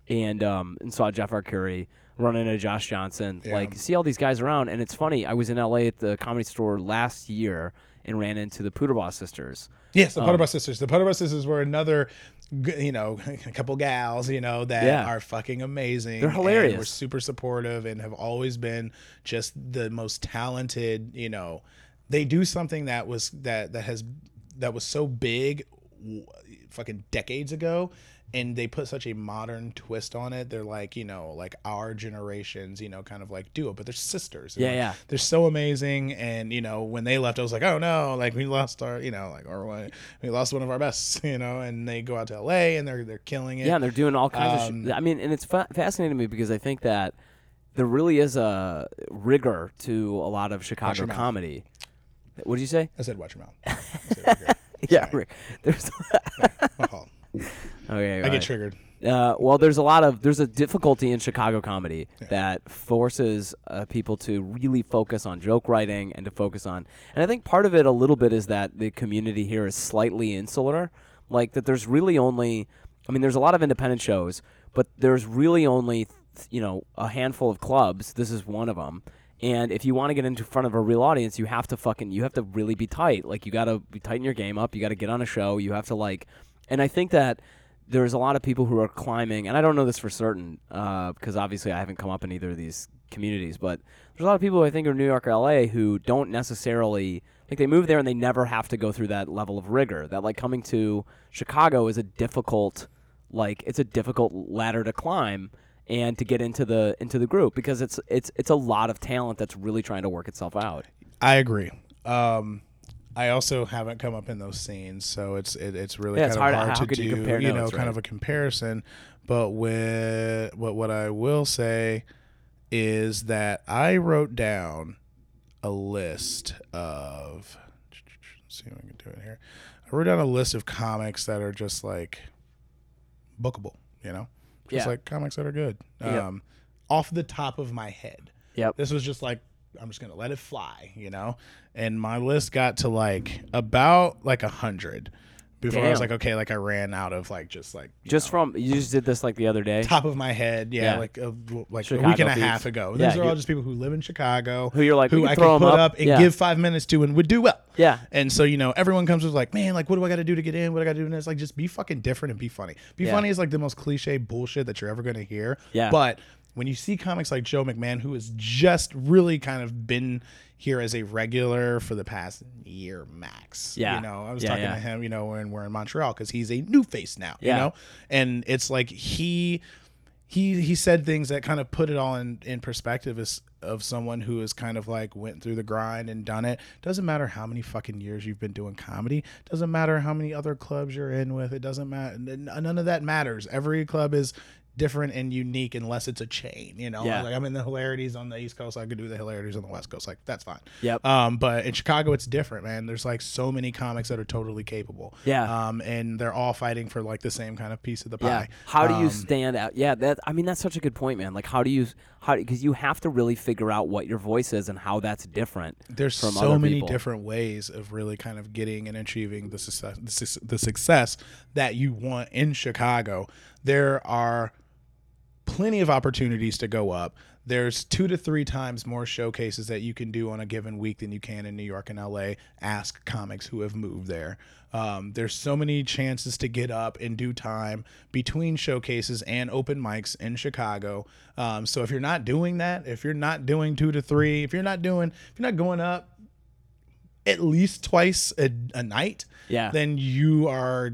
and um and saw Jeff Arcuri run into Josh Johnson. Yeah. Like see all these guys around, and it's funny. I was in L.A. at the comedy store last year and ran into the Puterbaugh sisters. Yes, the Um, Puterbaugh sisters. The Puterbaugh sisters were another, you know, (laughs) a couple gals, you know, that Yeah. are fucking amazing. They're hilarious. We're super supportive and have always been just the most talented. You know, they do something that was that that has that was so big, fucking decades ago. And they put such a modern twist on it. They're like, you know, like our generations, you know, kind of like duo, but they're sisters. Yeah, like, yeah. they're so amazing and you know when they left i was like oh no like we lost our you know like or what- we lost one of our best (laughs) you know and they go out to la and they're they're killing it Yeah, and they're doing all kinds of. Um, Sh- I mean, and it's fa- fascinating to me because I think that there really is a rigor to a lot of Chicago your mouth. comedy. What did you say? i said watch your mouth said. (laughs) Yeah, Sorry. there's. (laughs) Fault. Okay, i get triggered Uh, well, there's a lot of there's a difficulty in Chicago comedy that forces uh, people to really focus on joke writing and to focus on, and I think part of it a little bit is that the community here is slightly insular, like that. There's really only, I mean, there's a lot of independent shows, but there's really only, you know, a handful of clubs. This is one of them. And if you want to get into front of a real audience, you have to fucking you have to really be tight. Like you got to tighten your game up. You got to get on a show. You have to like, and I think that there's a lot of people who are climbing, and I don't know this for certain uh, because obviously I haven't come up in either of these communities, but there's a lot of people I think are New York or LA who don't necessarily like they move there and they never have to go through that level of rigor. That like coming to Chicago is a difficult, like it's a difficult ladder to climb and to get into the into the group because it's it's it's a lot of talent that's really trying to work itself out. i agree um I also haven't come up in those scenes, so it's it, it's really Yeah, kind it's of hard- hard, to do. you compare know, notes, kind right? of a comparison. But with what what I will say is that I wrote down a list of. Let's see if I can do it here. I wrote down a list of comics that are just like bookable. You know, just Yeah. like comics that are good. Yep. Um, off the top of my head, Yep. this was just like I'm just gonna let it fly, you know. And my list got to like about like a hundred before I was like, okay, like I ran out of like just like Just know, from you just did this like the other day. top of my head, yeah, Yeah. like a, like a week and a half ago. Yeah, These are all just people who live in Chicago, Who you're like, who can I 'em put up. up and Yeah. give five minutes to and would do well. Yeah. And so, you know, everyone comes with like, man, like, what do I got to do to get in? What do I got to do? And it's like, just be fucking different and be funny. Be funny is like the most cliche bullshit that you're ever going to hear. Yeah. But when you see comics like Joe McMahon, who has just really kind of been here as a regular for the past year max. Yeah. You know, I was Yeah, talking yeah. to him, you know, when we're in Montreal because he's a new face now, Yeah. you know? And it's like he he he said things that kind of put it all in in perspective as of someone who has kind of like went through the grind and done it doesn't matter how many fucking years you've been doing comedy doesn't matter how many other clubs you're in with it doesn't matter none of that matters every club is different and unique unless it's a chain you know Yeah. like i'm in the hilarities on the east coast i could do the hilarities on the west coast like that's fine Yep. um, but in Chicago, it's different, man. There's like so many comics that are totally capable. Yeah. Um, and they're all fighting for like the same kind of piece of the pie. Yeah. How do you Um, stand out? Yeah, that I mean that's such a good point, man. Like how do you how because you have to really figure out what your voice is and how that's different. there's so many people. different ways of really kind of getting and achieving the success, the, suc- the success that you want in Chicago. There are plenty of opportunities to go up. There's two to three times more showcases that you can do on a given week than you can in New York and LA. Ask comics who have moved there. Um, there's so many chances to get up in due time between showcases and open mics in Chicago. Um, so if you're not doing that, if you're not doing two to three, if you're not doing, if you're not going up at least twice a, a night, Yeah. then you are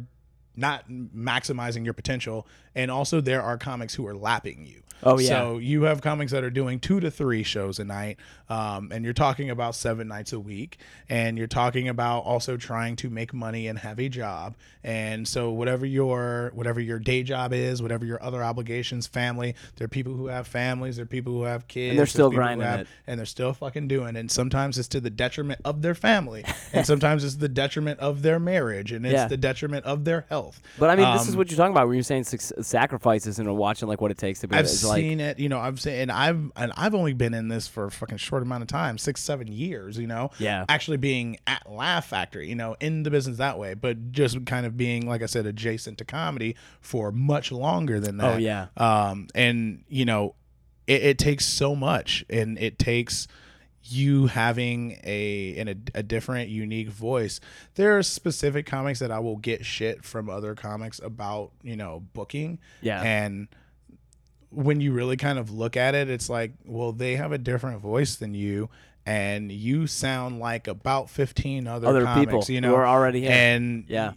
not maximizing your potential. And also, there are comics who are lapping you. Oh, yeah. So you have comics that are doing two to three shows a night, um, and you're talking about seven nights a week, and you're talking about also trying to make money and have a job. And so whatever your whatever your day job is, whatever your other obligations, family, there are people who have families, there are people who have kids, and they're still grinding have- it. and they're still fucking doing. it. And sometimes it's to the detriment of their family, and sometimes it's the detriment of their marriage, and it's Yeah. the detriment of their health. But I mean, this is Um, what you're talking about when you're saying sac- sacrifices and watching like what it takes to be. I've it's like, seen it, you know. I've seen, and I've and I've only been in this for a fucking short amount of time, six, seven years, you know. Yeah. Actually, being at Laugh Factory, you know, in the business that way, but just kind of being, like I said, adjacent to comedy for much longer than that. Oh, yeah. Um, and you know, it, it takes so much, and it takes you having a in a, a different unique voice there are specific comics that i will get shit from other comics about you know booking Yeah. and when you really kind of look at it it's like well they have a different voice than you and you sound like about 15 other, Other comics, people you who know are already here. and Yeah.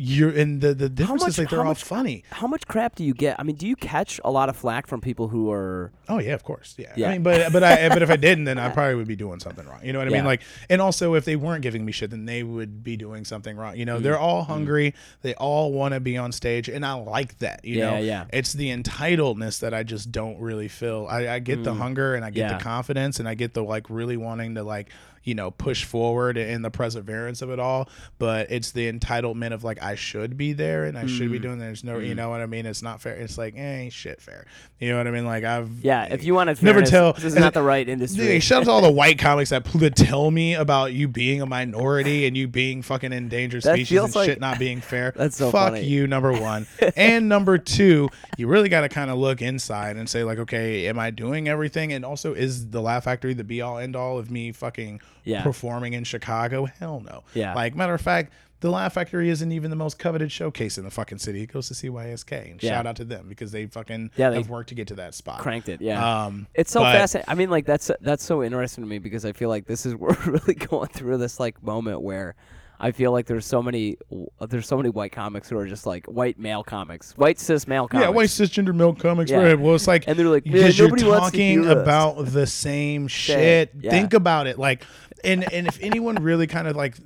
You're in the the difference much- is like they're all much- funny how much crap do you get? I mean, do you catch a lot of flack from people who are? Oh yeah, of course. Yeah. Yeah. I mean, but but I (laughs) but if I didn't, then I probably would be doing something wrong. You know what I Yeah. mean? Like, and also if they weren't giving me shit, then they would be doing something wrong. You know, Mm-hmm. they're all hungry. They all want to be on stage, and I like that. You Yeah, know, yeah. It's the entitledness that I just don't really feel. I, I get the hunger, and I get Mm. The confidence, and I get the like really wanting to like you know push forward and the perseverance of it all. But it's the entitlement of like I should be there and I should Mm. be doing. There's no, you know what I mean? It's not fair. It's like eh, ain't shit fair. You know what I mean? Like I've Yeah, if you want to Never tell- This is not the right (laughs) industry. Dude, shout out to all the white (laughs) comics that, that tell me about you being a minority and you being fucking endangered That species and like- shit not being (laughs) fair. That's so Fuck funny. you, number one. and number two, you really got to kind of look inside and say, like, okay, am I doing everything? And also, is the Laugh Factory the be all end all of me fucking Yeah. performing in Chicago? Hell no. Yeah. Like, matter of fact, the Laugh Factory isn't even the most coveted showcase in the fucking city. It goes to CYSK. And Yeah. shout out to them because they fucking Yeah, they have worked to get to that spot. Cranked it. Yeah. Um, It's so fascinating. I mean, like that's that's so interesting to me because I feel like this is (laughs) we're really going through this like moment where I feel like there's so many there's so many white comics who are just like white male comics, white cis male comics. Yeah, white cisgender male comics. Yeah. Right. Well, it's like, And they're like, "Man, because you're nobody wants to talking about the same (laughs) shit. Yeah. Think about it. Like, and and if anyone really kind of like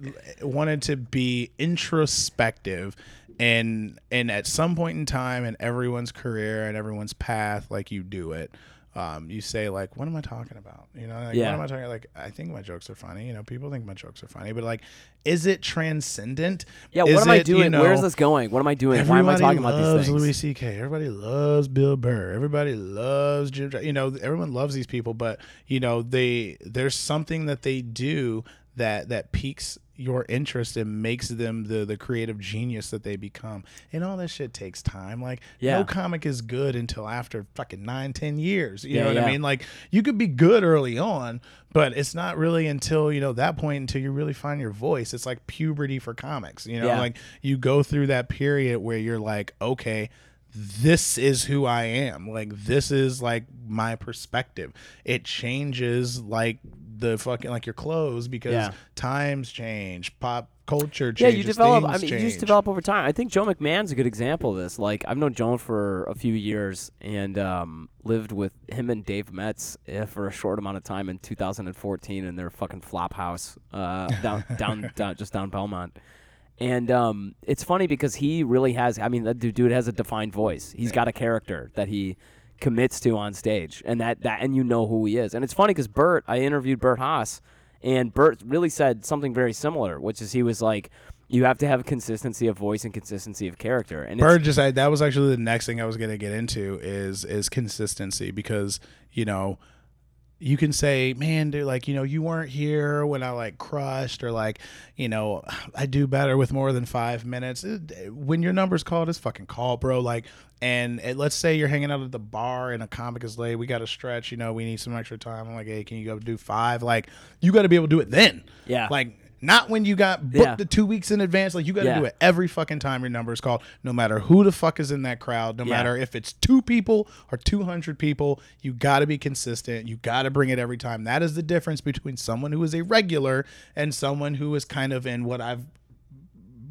wanted to be introspective, and and at some point in time in everyone's career and everyone's path, like you do it. Um, you say like, "What am I talking about?" You know, like, Yeah. what am I talking? Like, I think my jokes are funny. You know, people think my jokes are funny, but like, is it transcendent? Yeah, Is what am I it, you doing? Where's this going? What am I doing? Why am I talking about these things? Louis C.K. Everybody loves Bill Burr. Everybody loves Jim. You know, everyone loves these people, but you know, they there's something that they do that that piques your interest and makes them the the creative genius that they become. And all that shit takes time. Like Yeah. no comic is good until after fucking nine, ten years. You Yeah, know what yeah. I mean? Like you could be good early on, but it's not really until you know that point until you really find your voice. It's like puberty for comics. You know, like you go through that period where you're like, okay, this is who I am. Like this is like my perspective. It changes like the fucking like your clothes because Yeah. times change, pop culture changes. Yeah, you develop. I mean, you just develop over time. I think Joe McMahon's a good example of this. Like, I've known Joe for a few years and um, lived with him and Dave Metz eh, for a short amount of time in 2014 in their fucking flop house uh, down, (laughs) down, down, just down Belmont. And um, it's funny because he really has. I mean, that dude dude has a defined voice. He's got a character that he commits to on stage, and that that and you know who he is. And it's funny because Bert, I interviewed Bert Haas, and Bert really said something very similar, which is he was like, you have to have consistency of voice and consistency of character. And Bert just I, that was actually the next thing I was gonna get into is is consistency because you know you can say, man, dude, like you know you weren't here when I like crushed or like you know I do better with more than five minutes. It- when your number's called, it's fucking call, bro. Like. And uh, let's say you're hanging out at the bar and a comic is late. We got to stretch. You know, we need some extra time. I'm like, hey, can you go do five? Like, you got to be able to do it then. Yeah. Like, not when you got booked Yeah. the two weeks in advance. Like, you got to Yeah. do it every fucking time your number is called, no matter who the fuck is in that crowd, no Yeah. matter if it's two people or 200 people, you got to be consistent. You got to bring it every time. That is the difference between someone who is a regular and someone who is kind of in what I've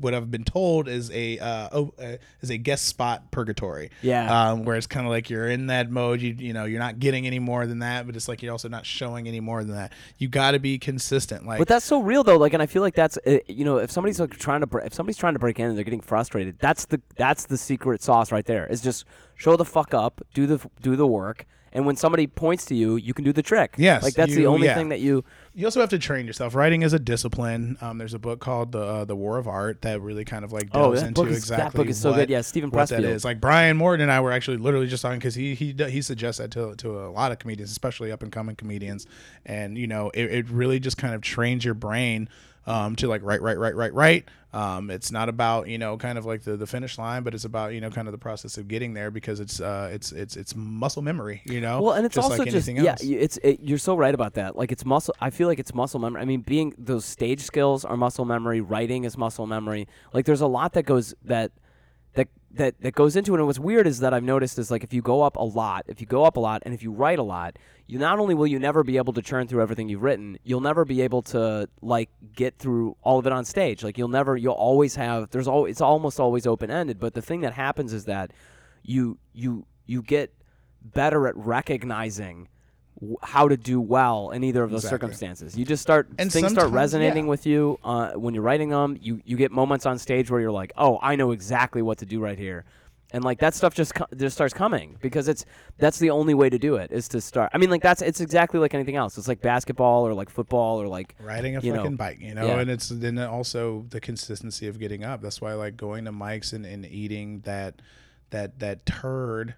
what I've been told is a uh, oh, uh, is a guest spot purgatory. Yeah. Um, where it's kind of like you're in that mode. You you know you're not getting any more than that, but it's like you're also not showing any more than that. You got to be consistent. Like But that's so real though. Like, and I feel like that's uh, you know, if somebody's like trying to bre- if somebody's trying to break in and they're getting frustrated, that's the that's the secret sauce right there. Is just show the fuck up, do the do the work, and when somebody points to you, you can do the trick. Yes, like that's the only yeah. thing that you. You also have to train yourself. Writing is a discipline. Um, there's a book called the uh, the War of Art that really kind of like Oh, delves that into is- exactly that book is so what, good. Yeah, Steven what that Pressfield. is. Like Brian Morton and I were actually literally just talking because he he he suggests that to to a lot of comedians, especially up and coming comedians, and you know it, it really just kind of trains your brain. Um, to like write, write, write, write, write. Um, it's not about you know kind of like the, the finish line, but it's about you know kind of the process of getting there because it's uh it's it's it's muscle memory. You know, Well, and it's just also like just yeah, else. it's it, you're so right about that. Like it's muscle. I feel like it's muscle memory. I mean, being those stage skills are muscle memory. Writing is muscle memory. Like there's a lot that goes that that that goes into it. And what's weird is that I've noticed is like if you go up a lot, if you go up a lot, and if you write a lot, you not only will you never be able to churn through everything you've written, you'll never be able to like get through all of it on stage. Like you'll never, you'll always have. There's always it's almost always open ended. But the thing that happens is that you you you get better at recognizing w- how to do well in either of those Exactly. circumstances. You just start And things start resonating yeah. with you uh, when you're writing them. You you get moments on stage where you're like, oh, I know exactly what to do right here. And like that stuff just co- just starts coming because it's that's the only way to do it is to start. I mean, like that's it's exactly like anything else. It's like basketball or like football or like riding a you know, bike, you know, yeah. and it's then also the consistency of getting up. That's why I like going to mics and, and eating that that that turd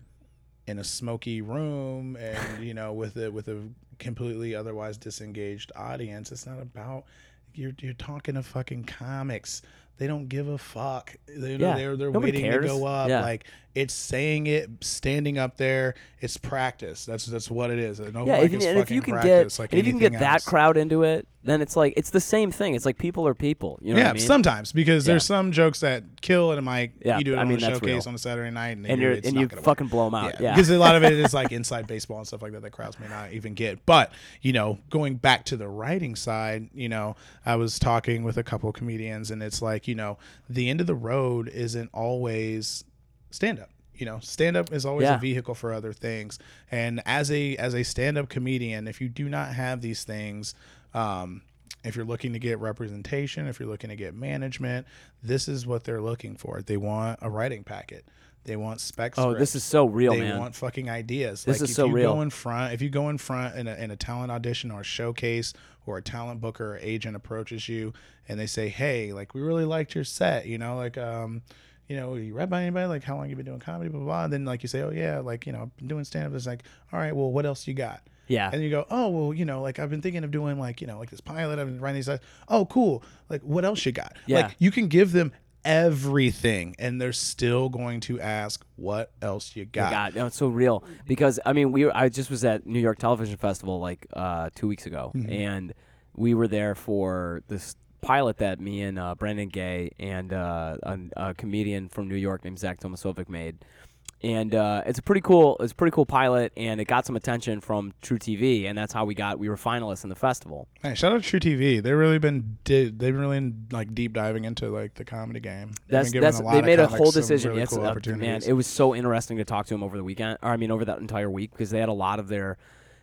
in a smoky room and (laughs) you know with a with a completely otherwise disengaged audience. It's not about you're you're talking to fucking comics. They don't give a fuck. They, Yeah. They're they're Nobody waiting cares. to go up. Yeah. Like it's saying it, standing up there. It's practice. That's that's what it is. Open yeah. If and if you can practice, get like if you can get that else. crowd into it, then it's like it's the same thing. It's like people are people. You know yeah, what I mean? sometimes because there's some jokes that kill at a mic. Yeah, you do it I on mean, a showcase real. on a Saturday night, and, and you're, and you gonna work. fucking blow them out. Yeah. because a lot of it is (laughs) like inside baseball and stuff like that that crowds may not even get. But you know, going back to the writing side, you know, I was talking with a couple of comedians, and it's like you know, the end of the road isn't always stand up. You know, stand up is always Yeah. a vehicle for other things. And as a as a stand up comedian, if you do not have these things, um, if you're looking to get representation, if you're looking to get management, this is what they're looking for. They want a writing packet. They want specs. Oh, this is so real, they man. want fucking ideas. This like is if so you real. Go in front. If you go in front in a, in a talent audition or a showcase, or a talent booker or agent approaches you and they say, "Hey, like we really liked your set. You know, like um, you know, you read by anybody? Like how long you been doing comedy? Blah blah." blah. And then like you say, "Oh yeah, like you know, I've been doing stand up." It's like, all right, well, what else you got? Yeah. And you go, oh well, you know, like I've been thinking of doing like you know like this pilot. I've been writing these. Oh, cool. Like what else you got? Yeah. Like you can give them everything, and they're still going to ask what else you got. God, no, it's so real because I mean, we were, I just was at New York Television Festival like uh, two weeks ago, Mm-hmm. and we were there for this pilot that me and uh, Brendan Gay and uh, a, a comedian from New York named Zach Tomasovic made. And uh, it's a pretty cool, it's a pretty cool pilot, and it got some attention from truTV, and that's how we got, we were finalists in the festival. Hey, shout out to truTV. They've really been did they've really been like deep diving into like the comedy game. They've That's been that's a lot they made a whole decision. Really yes, cool uh, man, it was so interesting to talk to him over the weekend. Or I mean, over that entire week because they had a lot of their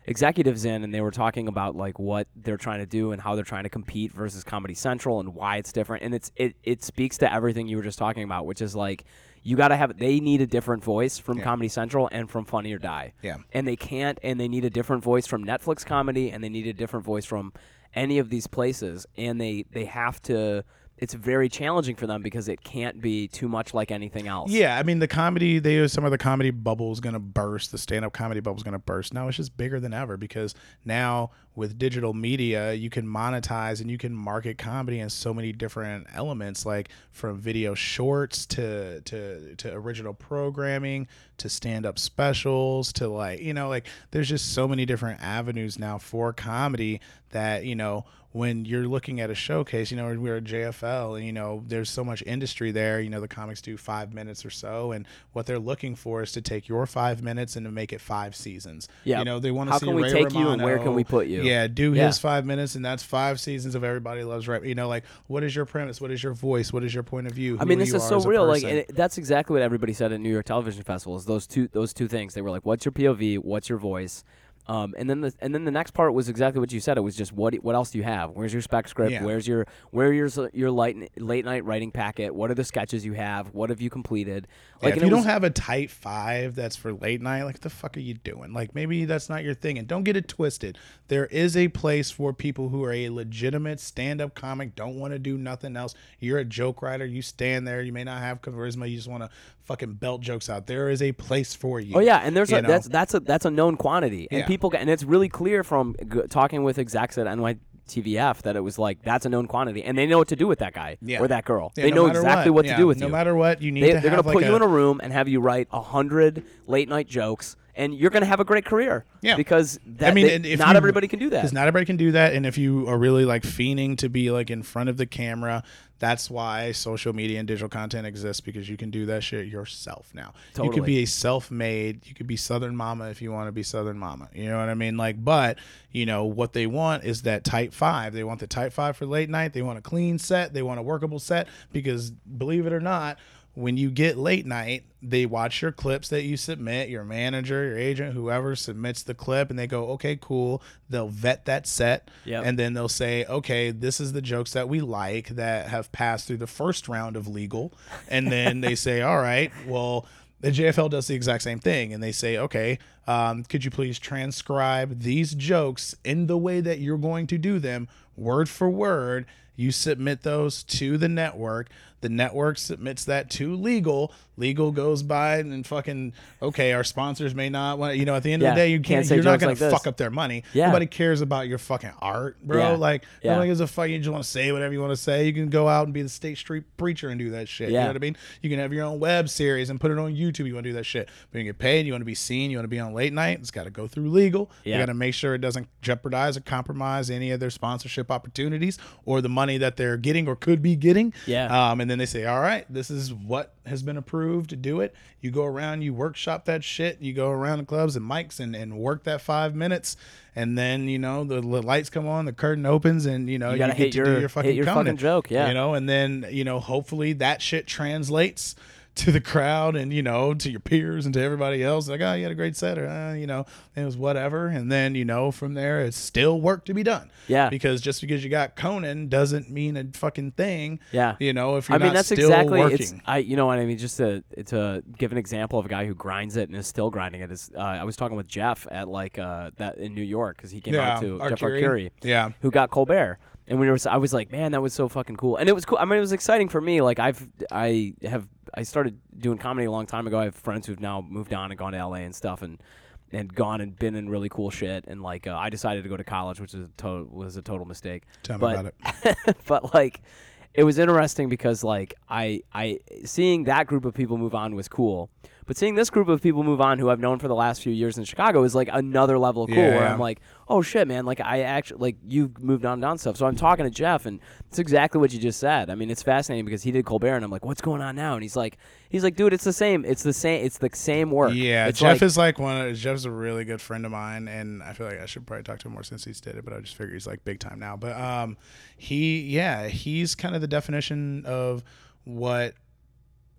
executives in and they were talking about like what they're trying to do and how they're trying to compete versus Comedy Central and why it's different. And it's it it speaks to everything you were just talking about, which is like you got to have they need a different voice from Yeah. Comedy Central and from Funny or Die. Yeah. And they can't and they need a different voice from Netflix comedy and they need a different voice from any of these places and they they have to it's very challenging for them because it can't be too much like anything else. Yeah, I mean the comedy. They some of the comedy bubble is going to burst. The stand-up comedy bubble is going to burst. Now it's just bigger than ever because now with digital media, you can monetize and you can market comedy in so many different elements, like from video shorts to to to original programming to stand-up specials to like you know like there's just so many different avenues now for comedy that you know when you're looking at a showcase, you know, we're at JFL and, you know, there's so much industry there. You know, the comics do five minutes or so. And what they're looking for is to take your five minutes and to make it five seasons. Yeah. You know, they want to How see can we Ray take you and where can we put you? Yeah. Do Yeah. his five minutes and that's five seasons of Everybody Loves Rap. You know, like, what is your premise? What is your voice? What is your point of view? I mean, this is so real. Like, it, that's exactly what everybody said at New York Television Festival. Is those two those two things? They were like, "What's your POV? What's your voice?" Um, and then the and then the next part was exactly what you said. It was just what what else do you have? Where's your spec script? Yeah. Where's your where your your late late night writing packet? What are the sketches you have? What have you completed? Yeah, Like, if you was- don't have a tight five that's for late night, like what the fuck are you doing? Like maybe that's not your thing. And don't get it twisted. There is a place for people who are a legitimate stand-up comic, don't want to do nothing else. You're a joke writer. You stand there. You may not have charisma. You just want to fucking belt jokes out. There is a place for you. Oh yeah, and there's a, know? that's that's a that's a known quantity, and Yeah. people get, and it's really clear from g- talking with execs at NYTVF that it was like that's a known quantity, and they know what to do with that guy Yeah. or that girl. Yeah, they no know exactly what, Yeah, to do with no you. No matter what, you need they, to they're have gonna put like you in a room and have you write a hundred late night jokes, and you're gonna have a great career. Yeah. because that, I mean, they- if not you- everybody can do that. Because not everybody can do that. And if you are really like fiending to be like in front of the camera, that's why social media and digital content exists because you can do that shit yourself now. Totally. You could be a self made, you could be Southern Mama if you want to be Southern Mama. You know what I mean? Like, but, you know, what they want is that tight five. They want the tight five for late night. They want a clean set. They want a workable set because believe it or not, when you get late night, they watch your clips that you submit. Your manager, your agent, whoever submits the clip, and they go, "Okay, cool." They'll vet that set, Yep. and then they'll say, "Okay, this is the jokes that we like that have passed through the first round of legal," and then they say, (laughs) "All right, well." The JFL does the exact same thing, and they say, "Okay, um, could you please transcribe these jokes in the way that you're going to do them, word for word?" You submit those to the network. The network submits that to legal. Legal goes by and fucking okay. Our sponsors may not want. You know, at the end Yeah, of the day, you can't can't. say you're not gonna like fuck up their money. Yeah. Nobody cares about your fucking art, bro. Yeah. Like Yeah. nobody gives a fuck. You just want to say whatever you want to say. You can go out and be the state street preacher and do that shit. You Yeah. know what I mean? You can have your own web series and put it on YouTube. You want to do that shit. But you get paid. You want to be seen. You want to be on late night. It's got to go through legal. Yeah. You got to make sure it doesn't jeopardize or compromise any of their sponsorship opportunities or the money that they're getting or could be getting. Yeah. Um, and then they say, all right, this is what has been approved to do it. You go around, you workshop that shit. You go around the clubs and mics and, and work that five minutes. And then, you know, the, the lights come on, the curtain opens, and, you know, You you, gotta get hit to your- do your fucking your comedy. fucking joke, yeah. You know, and then, you know, hopefully that shit translates to the crowd and you know to your peers and to everybody else like oh you had a great set or uh, you know it was whatever and then you know from there it's still work to be done Yeah. because just because you got Conan doesn't mean a fucking thing Yeah. you know if you're I mean, not that's still exactly. working It's I, you know what I mean. Just to to give an example of a guy who grinds it and is still grinding it is. Uh, I was talking with Jeff at like uh, that in New York because he came yeah out to Jeff Arcuri. Arcuri, yeah who got Colbert. And we were, I was like, man, that was so fucking cool, and it was cool. I mean, it was exciting for me. Like I've, I have, I started doing comedy a long time ago. I have friends who've now moved on and gone to LA and stuff, and and gone and been in really cool shit. And like, uh, I decided to go to college, which was a to- was a total mistake. tell me about it (laughs) but like it was interesting because like I I seeing that group of people move on was cool. But seeing this group of people move on who I've known for the last few years in Chicago is like another level of cool where Yeah. I'm like, oh shit, man, like I actually like you've moved on and done stuff. So I'm talking to Jeff and it's exactly what you just said. I mean, it's fascinating because he did Colbert and I'm like, what's going on now? And he's like he's like, dude, it's the same. It's the same it's the same work. Yeah, it's Jeff like, is like one. Of, Jeff's a really good friend of mine, and I feel like I should probably talk to him more since he's did it. But I just figure he's like big time now. But um, he yeah, he's kind of the definition of what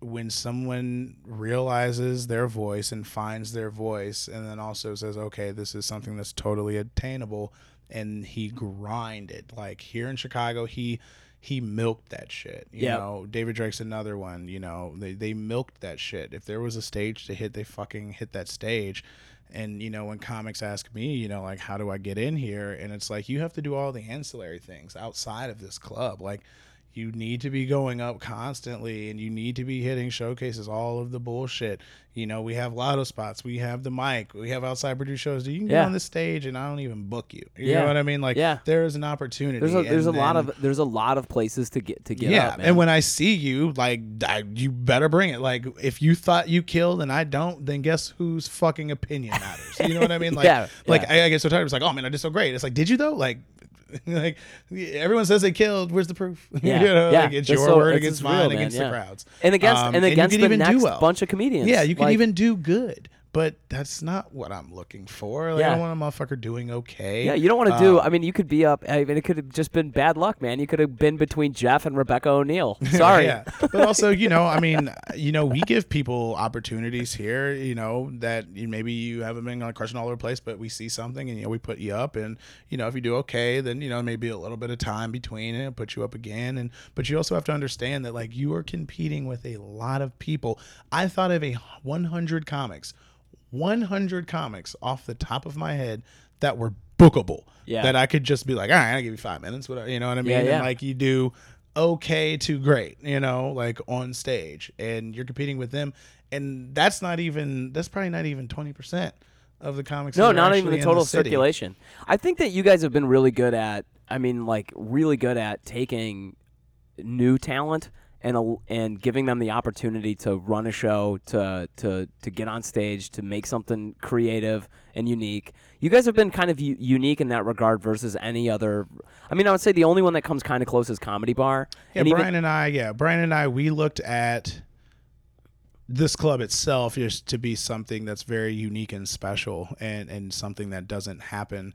when someone realizes their voice and finds their voice, and then also says, okay, this is something that's totally attainable, and he grinded like here in Chicago, he. He milked that shit. You Yep. know, David Drake's another one. You know, they they milked that shit. If there was a stage to hit, they fucking hit that stage. And you know, when comics ask me, you know, like how do I get in here? And it's like you have to do all the ancillary things outside of this club. Like you need to be going up constantly and you need to be hitting showcases, all of the bullshit. You know, we have lotto spots, we have the mic, we have outside produce shows. Do you can Yeah. get on the stage and I don't even book you. You Yeah. know what I mean? Like Yeah. there is an opportunity. there's a there's a and lot of there's a lot of places to get to get yeah, up. man. and when I see you, like, I, you better bring it. Like, if you thought you killed and I don't, then guess whose fucking opinion matters? You know what I mean? (laughs) Like, Yeah, like. I, I get so tired. It's like, oh man, I did so great. It's like, did you though? Like, (laughs) like everyone says they killed. Where's the proof? (laughs) Yeah, you know, yeah. like it's your so- word it's against real, mine man, against yeah. the crowds. and against Um, and against can the even do next well. bunch of comedians. Yeah, you can Like, even do good, but that's not what I'm looking for. Like, Yeah. I don't want a motherfucker doing okay. Yeah, you don't want to do. Um, I mean, you could be up. I mean, it could have just been bad luck, man. You could have been between Jeff and Rebecca O'Neill. (laughs) Sorry. yeah. But also, you know, I (laughs) mean, you know, we give people opportunities here, you know, that you, maybe you haven't been like crushing all over the place, but we see something and, you know, we put you up. And, you know, if you do okay, then, you know, maybe a little bit of time between it, put you up again. And, but you also have to understand that, like, you are competing with a lot of people. I thought of a 100 comics, 100 comics off the top of my head that were bookable. Yeah. That I could just be like, all right, I'll give you five minutes, whatever. You know what I mean? Yeah, yeah. And like you do okay to great, you know, like on stage, and you're competing with them, and that's not even that's probably not even twenty percent of the comics. No, not even the total city. circulation. I think that you guys have been really good at. I mean, like really good at taking new talent and and giving them the opportunity to run a show, to to to get on stage, to make something creative and unique. You guys have been kind of u- unique in that regard versus any other. I mean, I would say the only one that comes kind of close is Comedy Bar. Yeah, and even- Brian and I, yeah, Brian and I, we looked at this club itself just to be something that's very unique and special, and and something that doesn't happen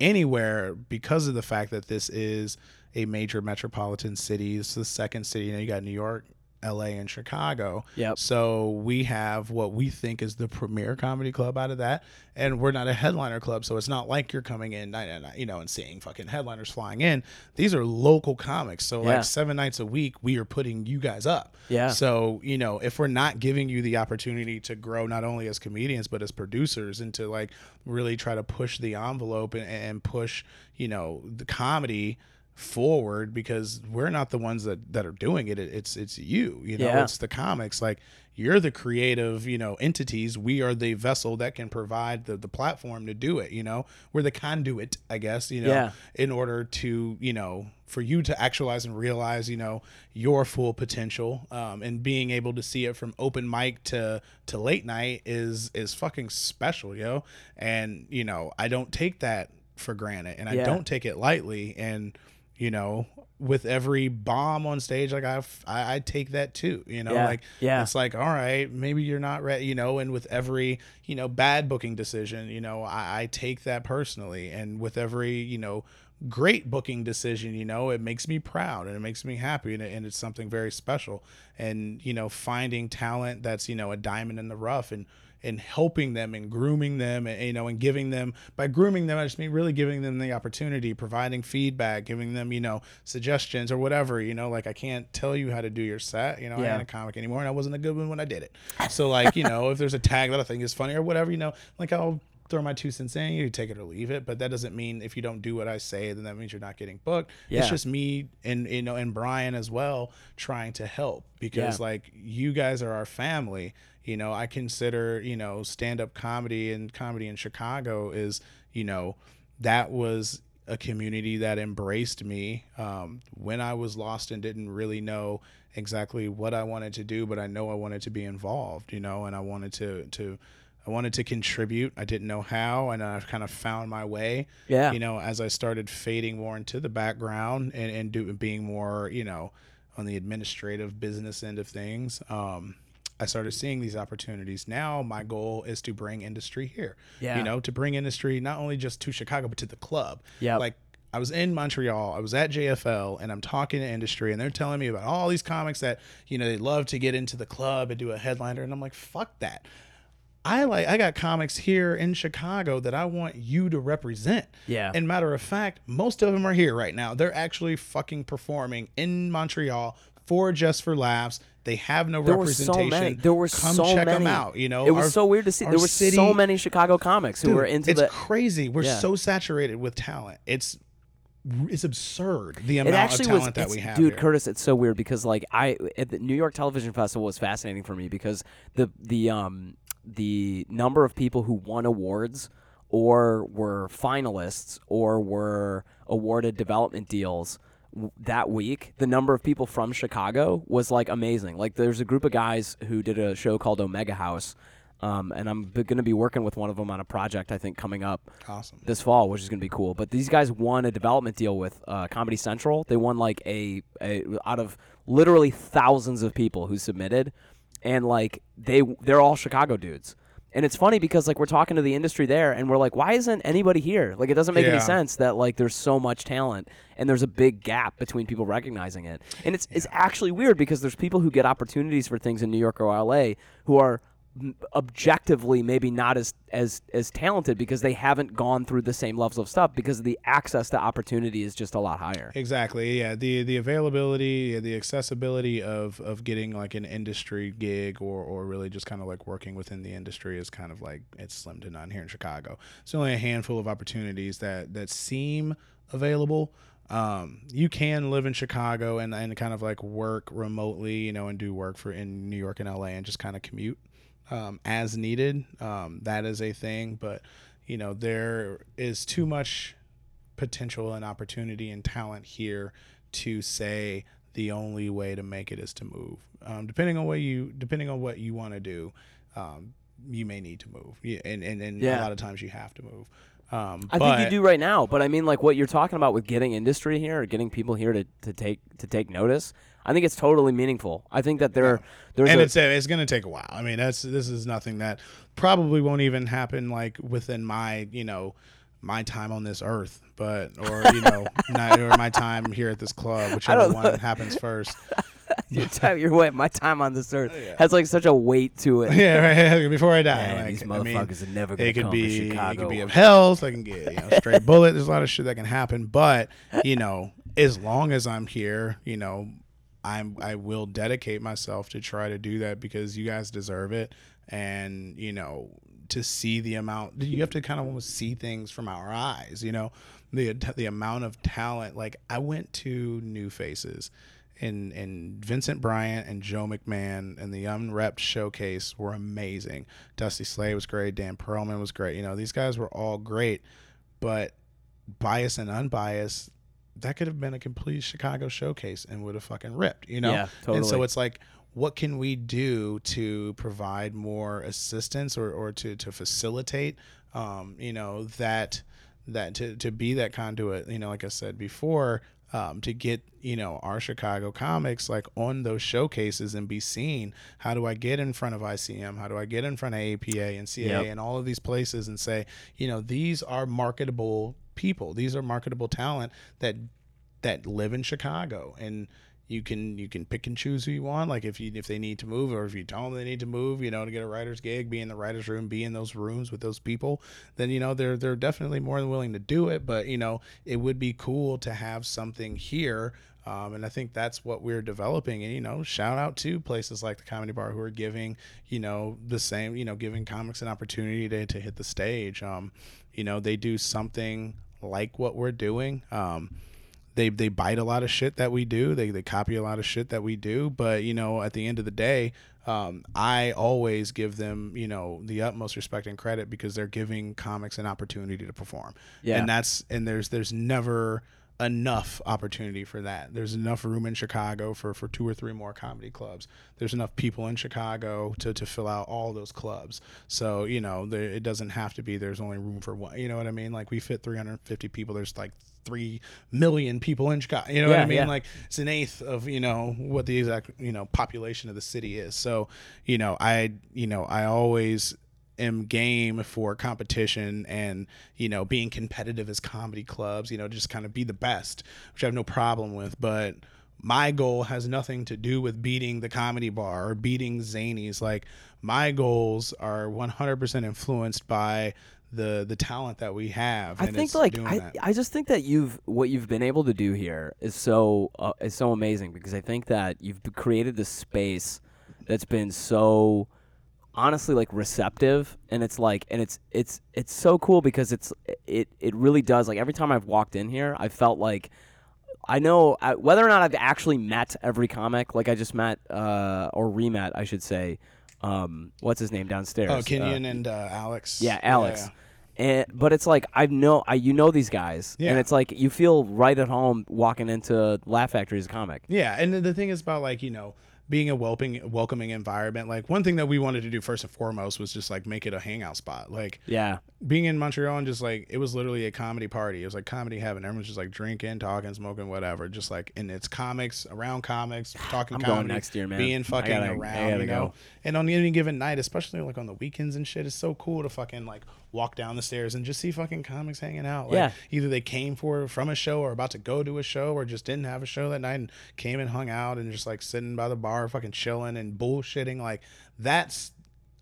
anywhere because of the fact that this is a major metropolitan city. It's the second city. You know, you got New York, L.A., and Chicago. Yep. So we have what we think is the premier comedy club out of that, and we're not a headliner club, so it's not like you're coming in, night and night, you know, and seeing fucking headliners flying in. These are local comics, so Yeah. like seven nights a week, we are putting you guys up. Yeah. So you know, if we're not giving you the opportunity to grow not only as comedians but as producers, and to like really try to push the envelope and, and push, you know, the comedy forward because we're not the ones that that are doing it. It- it's it's you you know Yeah. it's the comics. Like you're the creative you know entities. We are the vessel that can provide the the platform to do it you know? We're the conduit i guess you know Yeah. in order to you know for you to actualize and realize you know your full potential. Um, and being able to see it from open mic to to late night is is fucking special yo. And you know i don't take that for granted and i don't take it lightly. And you know with every bomb on stage like I've, i i take that too you know Yeah. like Yeah. it's like all right maybe you're not ready you know and with every you know bad booking decision you know I, I take that personally and with every you know great booking decision. You know, it makes me proud and it makes me happy, and, it, and it's something very special. And you know, finding talent that's you know a diamond in the rough and and helping them and grooming them and you know and giving them by grooming them i just mean really giving them the opportunity providing feedback giving them you know suggestions or whatever you know like i can't tell you how to do your set you know Yeah. i ain't a comic anymore and i wasn't a good one when i did it so like you know if there's a tag that i think is funny or whatever you know like i'll throw my two cents in you take it or leave it but that doesn't mean if you don't do what i say then that means you're not getting booked Yeah. it's just me and you know and brian as well trying to help because Yeah. like you guys are our family you know i consider you know stand-up comedy and comedy in chicago is you know that was a community that embraced me um, when i was lost and didn't really know exactly what i wanted to do but i know i wanted to be involved you know and i wanted to to i wanted to contribute i didn't know how and I've kind of found my way Yeah. you know as i started fading more into the background and and do, being more you know on the administrative business end of things um I started seeing these opportunities. Now my goal is to bring industry here. Yeah. You know, to bring industry not only just to Chicago but to the club. Yeah. Like I was in Montreal, I was at JFL and I'm talking to industry and they're telling me about all these comics that, you know, they love to get into the club and do a headliner and I'm like, fuck that. I like I got comics here in Chicago that I want you to represent. Yeah. And matter of fact, most of them are here right now. They're actually fucking performing in Montreal for Just for Laughs. They have no there were so representation. many. There were Come so check many. them out. You know, it was Our- so weird to see. There were city- so many Chicago comics who Dude, were into it's the. crazy. We're Yeah. so saturated with talent. It's it's absurd the It amount of talent was, that we have. dude, here. Curtis. It's so weird because like I at the New York Television Festival was fascinating for me because the the um the number of people who won awards or were finalists or were awarded development deals that week the number of people from chicago was like amazing like there's a group of guys who did a show called omega house um, and i'm going to be working with one of them on a project i think coming up awesome. this fall, which is going to be cool. But these guys won a development deal with uh, Comedy Central. They won like a, a out of literally thousands of people who submitted, and like they they're all Chicago dudes. And it's funny because like we're talking to the industry there, and we're like, why isn't anybody here? Like it doesn't make any sense that like there's so much talent and there's a big gap between people recognizing it. And it's it's actually weird because there's people who get opportunities for things in New York or LA who are objectively maybe not as as as talented because they haven't gone through the same levels of stuff because the access to opportunity is just a lot higher. Exactly. Yeah. The the availability, the accessibility of of getting like an industry gig or or really just kind of like working within the industry is kind of like it's slim to none here in Chicago. It's only a handful of opportunities that that seem available. Um, you can live in Chicago and, and kind of like work remotely, you know, and do work for in New York and LA and just kind of commute um, as needed. Um, that is a thing, but you know there is too much potential and opportunity and talent here to say the only way to make it is to move. Um, depending on what you depending on what you want to do, um, you may need to move. And and, and Yeah. a lot of times you have to move. Um, I but, think you do right now, but I mean like what you're talking about with getting industry here or getting people here to, to take to take notice. I think it's totally meaningful. I think that there there's and a, it's uh, it's going to take a while. I mean, that's this is nothing that probably won't even happen like within my you know my time on this earth, but or you know (laughs) not, or my time here at this club, whichever one happens first. (laughs) your time your way my time on this earth oh, yeah. has like such a weight to it. (laughs) yeah, right. Before I die, Man, like, these I mean, motherfuckers are never it could be to it could be of health. I can get you know straight bullet. There's a lot of shit that can happen, but you know, as long as I'm here, you know, I'm I will dedicate myself to try to do that because you guys deserve it, and you know, to see the amount you have to kind of almost see things from our eyes. You know, the the amount of talent. Like I went to New Faces. And, and Vincent Bryant and Joe McMahon and the Unrepped Showcase were amazing. Dusty Slade was great. Dan Perlman was great. You know, these guys were all great, but biased and unbiased, that could have been a complete Chicago showcase and would have fucking ripped, you know? Yeah, totally. And so it's like, what can we do to provide more assistance or, or to, to facilitate, um, you know, that, that to, to be that conduit, you know, like I said before, um, to get you know our Chicago comics like on those showcases and be seen. How do I get in front of ICM? How do I get in front of APA and CA Yep. and all of these places and say, you know, these are marketable people. These are marketable talent that that live in Chicago and you can you can pick and choose who you want like if you if they need to move or if you tell them they need to move you know to get a writer's gig be in the writer's room be in those rooms with those people then you know they're they're definitely more than willing to do it but you know it would be cool to have something here um, and I think that's what we're developing. And, you know, shout out to places like the Comedy Bar who are giving, you know, the same, you know, giving comics an opportunity to, to hit the stage. Um, you know, they do something like what we're doing. Um, they they bite a lot of shit that we do. They they copy a lot of shit that we do. But you know, at the end of the day, um, I always give them you know the utmost respect and credit because they're giving comics an opportunity to perform. Yeah. and that's and there's there's never enough opportunity for that. There's enough room in Chicago for for two or three more comedy clubs. There's enough people in Chicago to to fill out all those clubs. So you know, there, it doesn't have to be. There's only room for one. You know what I mean? Like we fit 350 people. There's like three million people in Chicago. You know what I mean? yeah. Like it's an eighth of you know what the exact you know population of the city is. So you know, I you know I always am game for competition and you know being competitive as comedy clubs. You know, just kind of be the best, which I have no problem with, but. My goal has nothing to do with beating the comedy bar or beating Zanies. Like my goals are 100% influenced by the the talent that we have. I and think it's like doing I, that. I just think that you've what you've been able to do here is so uh, is so amazing because I think that you've created this space that's been so honestly like receptive and it's like and it's it's it's so cool because it's it it really does like every time I've walked in here I felt like I know uh, whether or not I've actually met every comic like I just met uh or re-met I should say um what's his name downstairs Oh, Uh, Kenyon and uh, Alex. yeah, Alex. And but it's like I know I you know these guys, Yeah. and it's like you feel right at home walking into Laugh Factory as a comic. Yeah, and the thing is about like you know being a welcoming welcoming environment. Like one thing that we wanted to do first and foremost was just like make it a hangout spot. Like Yeah, being in Montreal and just like it was literally a comedy party. It was like comedy heaven. Everyone's just like drinking, talking, smoking, whatever. Just like and it's comics around comics, (sighs) talking I'm comedy, going next year, man. being fucking gotta- around, you know. go. And on any given night, especially like on the weekends and shit, it's so cool to fucking like walk down the stairs and just see fucking comics hanging out. Like, Yeah. Either they came for from a show or about to go to a show or just didn't have a show that night and came and hung out and just like sitting by the bar, fucking chilling and bullshitting. Like that's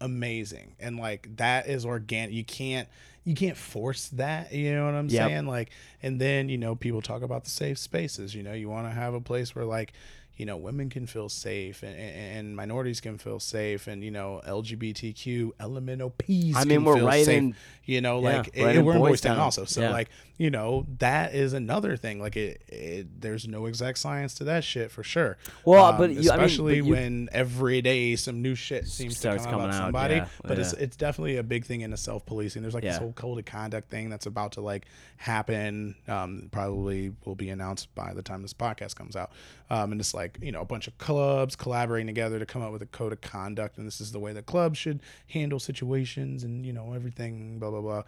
amazing and like that is organic you can't you can't force that you know what i'm Yep. saying like and then you know people talk about the safe spaces you know you want to have a place where like you know women can feel safe and, and, minorities can feel safe and you know lgbtq LMNOPs I mean, we're right safe. in- you know yeah, like right it, in we're in Boystown also so Yeah. like you know that is another thing like it, it there's no exact science to that shit for sure Well, but you- I mean, especially but you- when every day some new shit seems to come out coming about out, somebody yeah, but it's it's definitely a big thing in the self policing. There's like this whole code of conduct thing that's about to like happen. Um, probably will be announced by the time this podcast comes out. Um, and it's like you know a bunch of clubs collaborating together to come up with a code of conduct, and this is the way the club should handle situations, and you know everything, blah blah blah.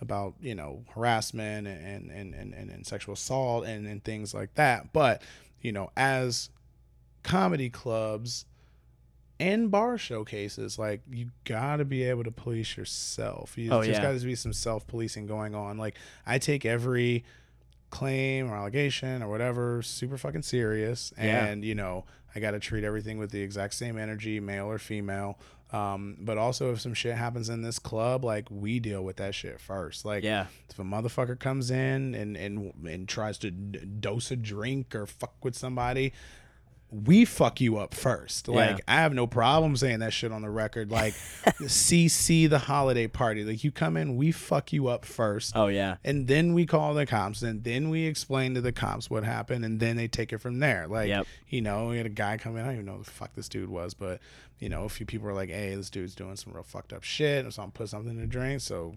About you know harassment and and, and, and, and sexual assault and, and things like that, but you know as comedy clubs and bar showcases, like you gotta be able to police yourself. You, Oh, there's yeah. got to be some self policing going on. Like I take every claim or allegation or whatever super fucking serious, Yeah. and you know I got to treat everything with the exact same energy, male or female. Um, but also if some shit happens in this club, like we deal with that shit first. Like Yeah. if a motherfucker comes in and and and tries to d- dose a drink or fuck with somebody, we fuck you up first. Like Yeah. I have no problem saying that shit on the record. Like (laughs) CC the holiday party. Like you come in, we fuck you up first. Oh yeah. And then we call the cops, and then we explain to the cops what happened, and then they take it from there. Like, Yep. you know, we had a guy come in. I don't even know who the fuck this dude was, but you know, a few people were like, "Hey, this dude's doing some real fucked up shit," and so I'm put something in to drink. So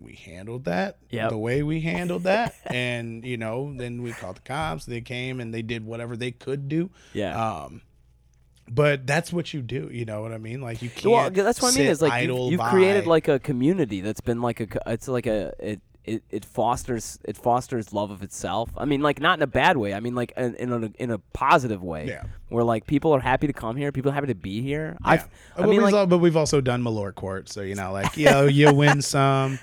we handled that Yep. the way we handled that, (laughs) and you know, then we called the cops. They came and they did whatever they could do. Yeah. Um, but that's what you do. You know what I mean? Like you can't. well, that's what I mean is like you've, you've by. created like a community that's been like a it's like a it it, it fosters it fosters love of itself. I mean, like not in a bad way. I mean, like in in a, in a positive way. Yeah. Where like people are happy to come here, people are happy to be here. I, Yeah. I but, mean, we've like, al- but we've also done Malort Court, so you know, like you know, you win (laughs) some,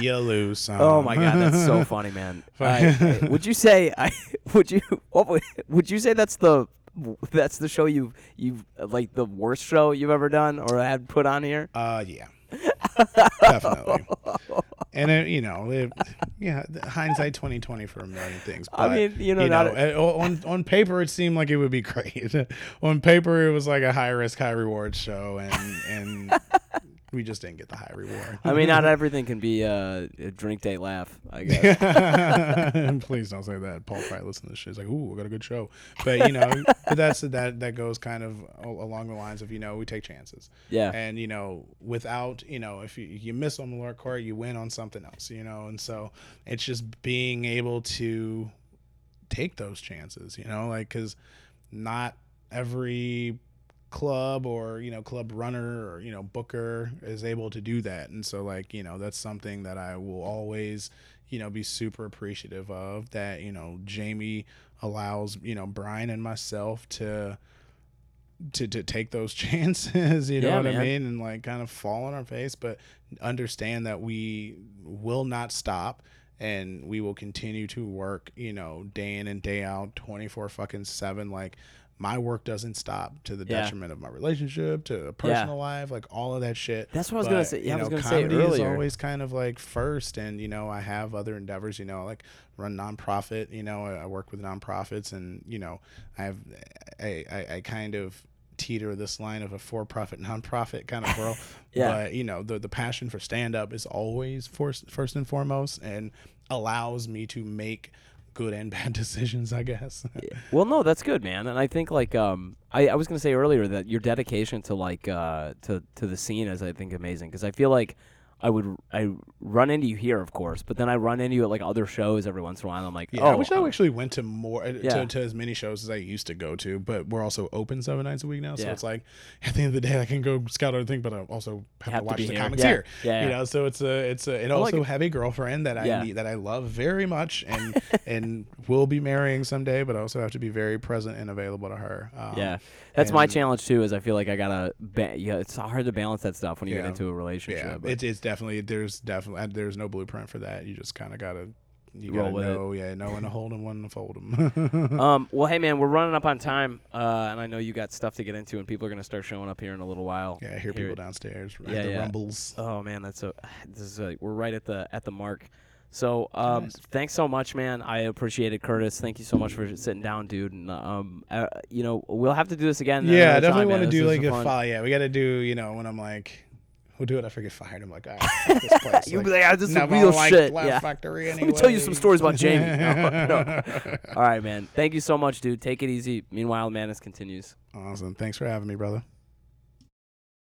you lose some. Oh my god, that's so (laughs) funny, man. I- would you say I (laughs) would you what would, would you say that's the that's the show you you've like the worst show you've ever done or had put on here? Uh, yeah, definitely. And it, you know, it, yeah, hindsight twenty twenty for a million things. But, I mean, you know, not uh, on on paper it seemed like it would be great. (laughs) on paper it was like a high risk, high reward show, and and we just didn't get the high reward. I mean, not (laughs) everything can be uh, a drink date laugh. I guess. (laughs) Please don't say that. Paul probably listen to this shit. He's like, "Ooh, we got a good show," but you know, (laughs) but that's that that goes kind of along the lines of you know we take chances, Yeah. and you know without you know if you you miss on the Malort Court, you win on something else, you know, and so it's just being able to take those chances, you know, like because not every club or you know club runner or you know booker is able to do that and so like you know that's something that i will always you know be super appreciative of that you know jamie allows you know brian and myself to to, to take those (laughs) chances you know Yeah, what man. i mean and like kind of fall on our face but understand that we will not stop and we will continue to work you know day in and day out 24 fucking 7 like my work doesn't stop to the Yeah. detriment of my relationship to a personal life like all of that shit. That's what I was gonna say- yeah, you I was gonna say comedy is always kind of like first and you know i have other endeavors you know like run nonprofit you know i, I work with nonprofits and you know i have I, I, I kind of teeter this line of a for-profit (laughs) nonprofit kind of world. (laughs) Yeah. but you know the the passion for stand-up is always first first and foremost and allows me to make good and bad (laughs) decisions i guess. (laughs) Well, no, that's good, man. And I think like um, I, I was gonna say earlier that your dedication to like uh to to the scene is I think amazing. Because I feel like I would I run into you here, of course, but then I run into you at like other shows every once in a while. I'm like, Yeah, oh, I wish I uh, actually went to more uh, Yeah. to, to as many shows as I used to go to, but we're also open seven nights a week now. So Yeah. it's like (laughs) at the end of the day, I can go scout other thing, but I also have, Have to to watch be the here. comics here. Yeah, you know, so it's a it's a and Well, like- also have a girlfriend that. I need that I love very much (laughs) and and will be marrying someday, but I also have to be very present and available to her. Um, yeah, that's my challenge too. Is I feel like I gotta ba- yeah, it's hard to balance that stuff when you get into a relationship. Yeah, but- it's it's definitely there's definitely there's no blueprint for that. You just kind of gotta you Roll gotta with it. know, yeah, know when to hold them, when to fold them. (laughs) Um, well, hey man, we're running up on time, uh, and I know you got stuff to get into, and people are gonna start showing up here in a little while. yeah, I hear people it- downstairs, right, Yeah, the yeah. rumbles. Oh man, that's a This is uh we're right at the at the mark. So um, Nice. thanks so much, man. I appreciate it, Curtis. Thank you so much for sitting down, dude. And um, uh, you know, we'll have to do this again. Yeah, I definitely want to do like a fun. file. Yeah, we got to do. You know, when I'm like, we'll do it after I get fired. I'm like, fuck this (laughs) place. You'll be like, ah, this is real shit. Laugh Yeah. Factory (laughs) Let me tell you some stories about Jamie. (laughs) No, no. All right, man. Thank you so much, dude. Take it easy. Meanwhile, madness continues. Awesome. Thanks for having me, brother.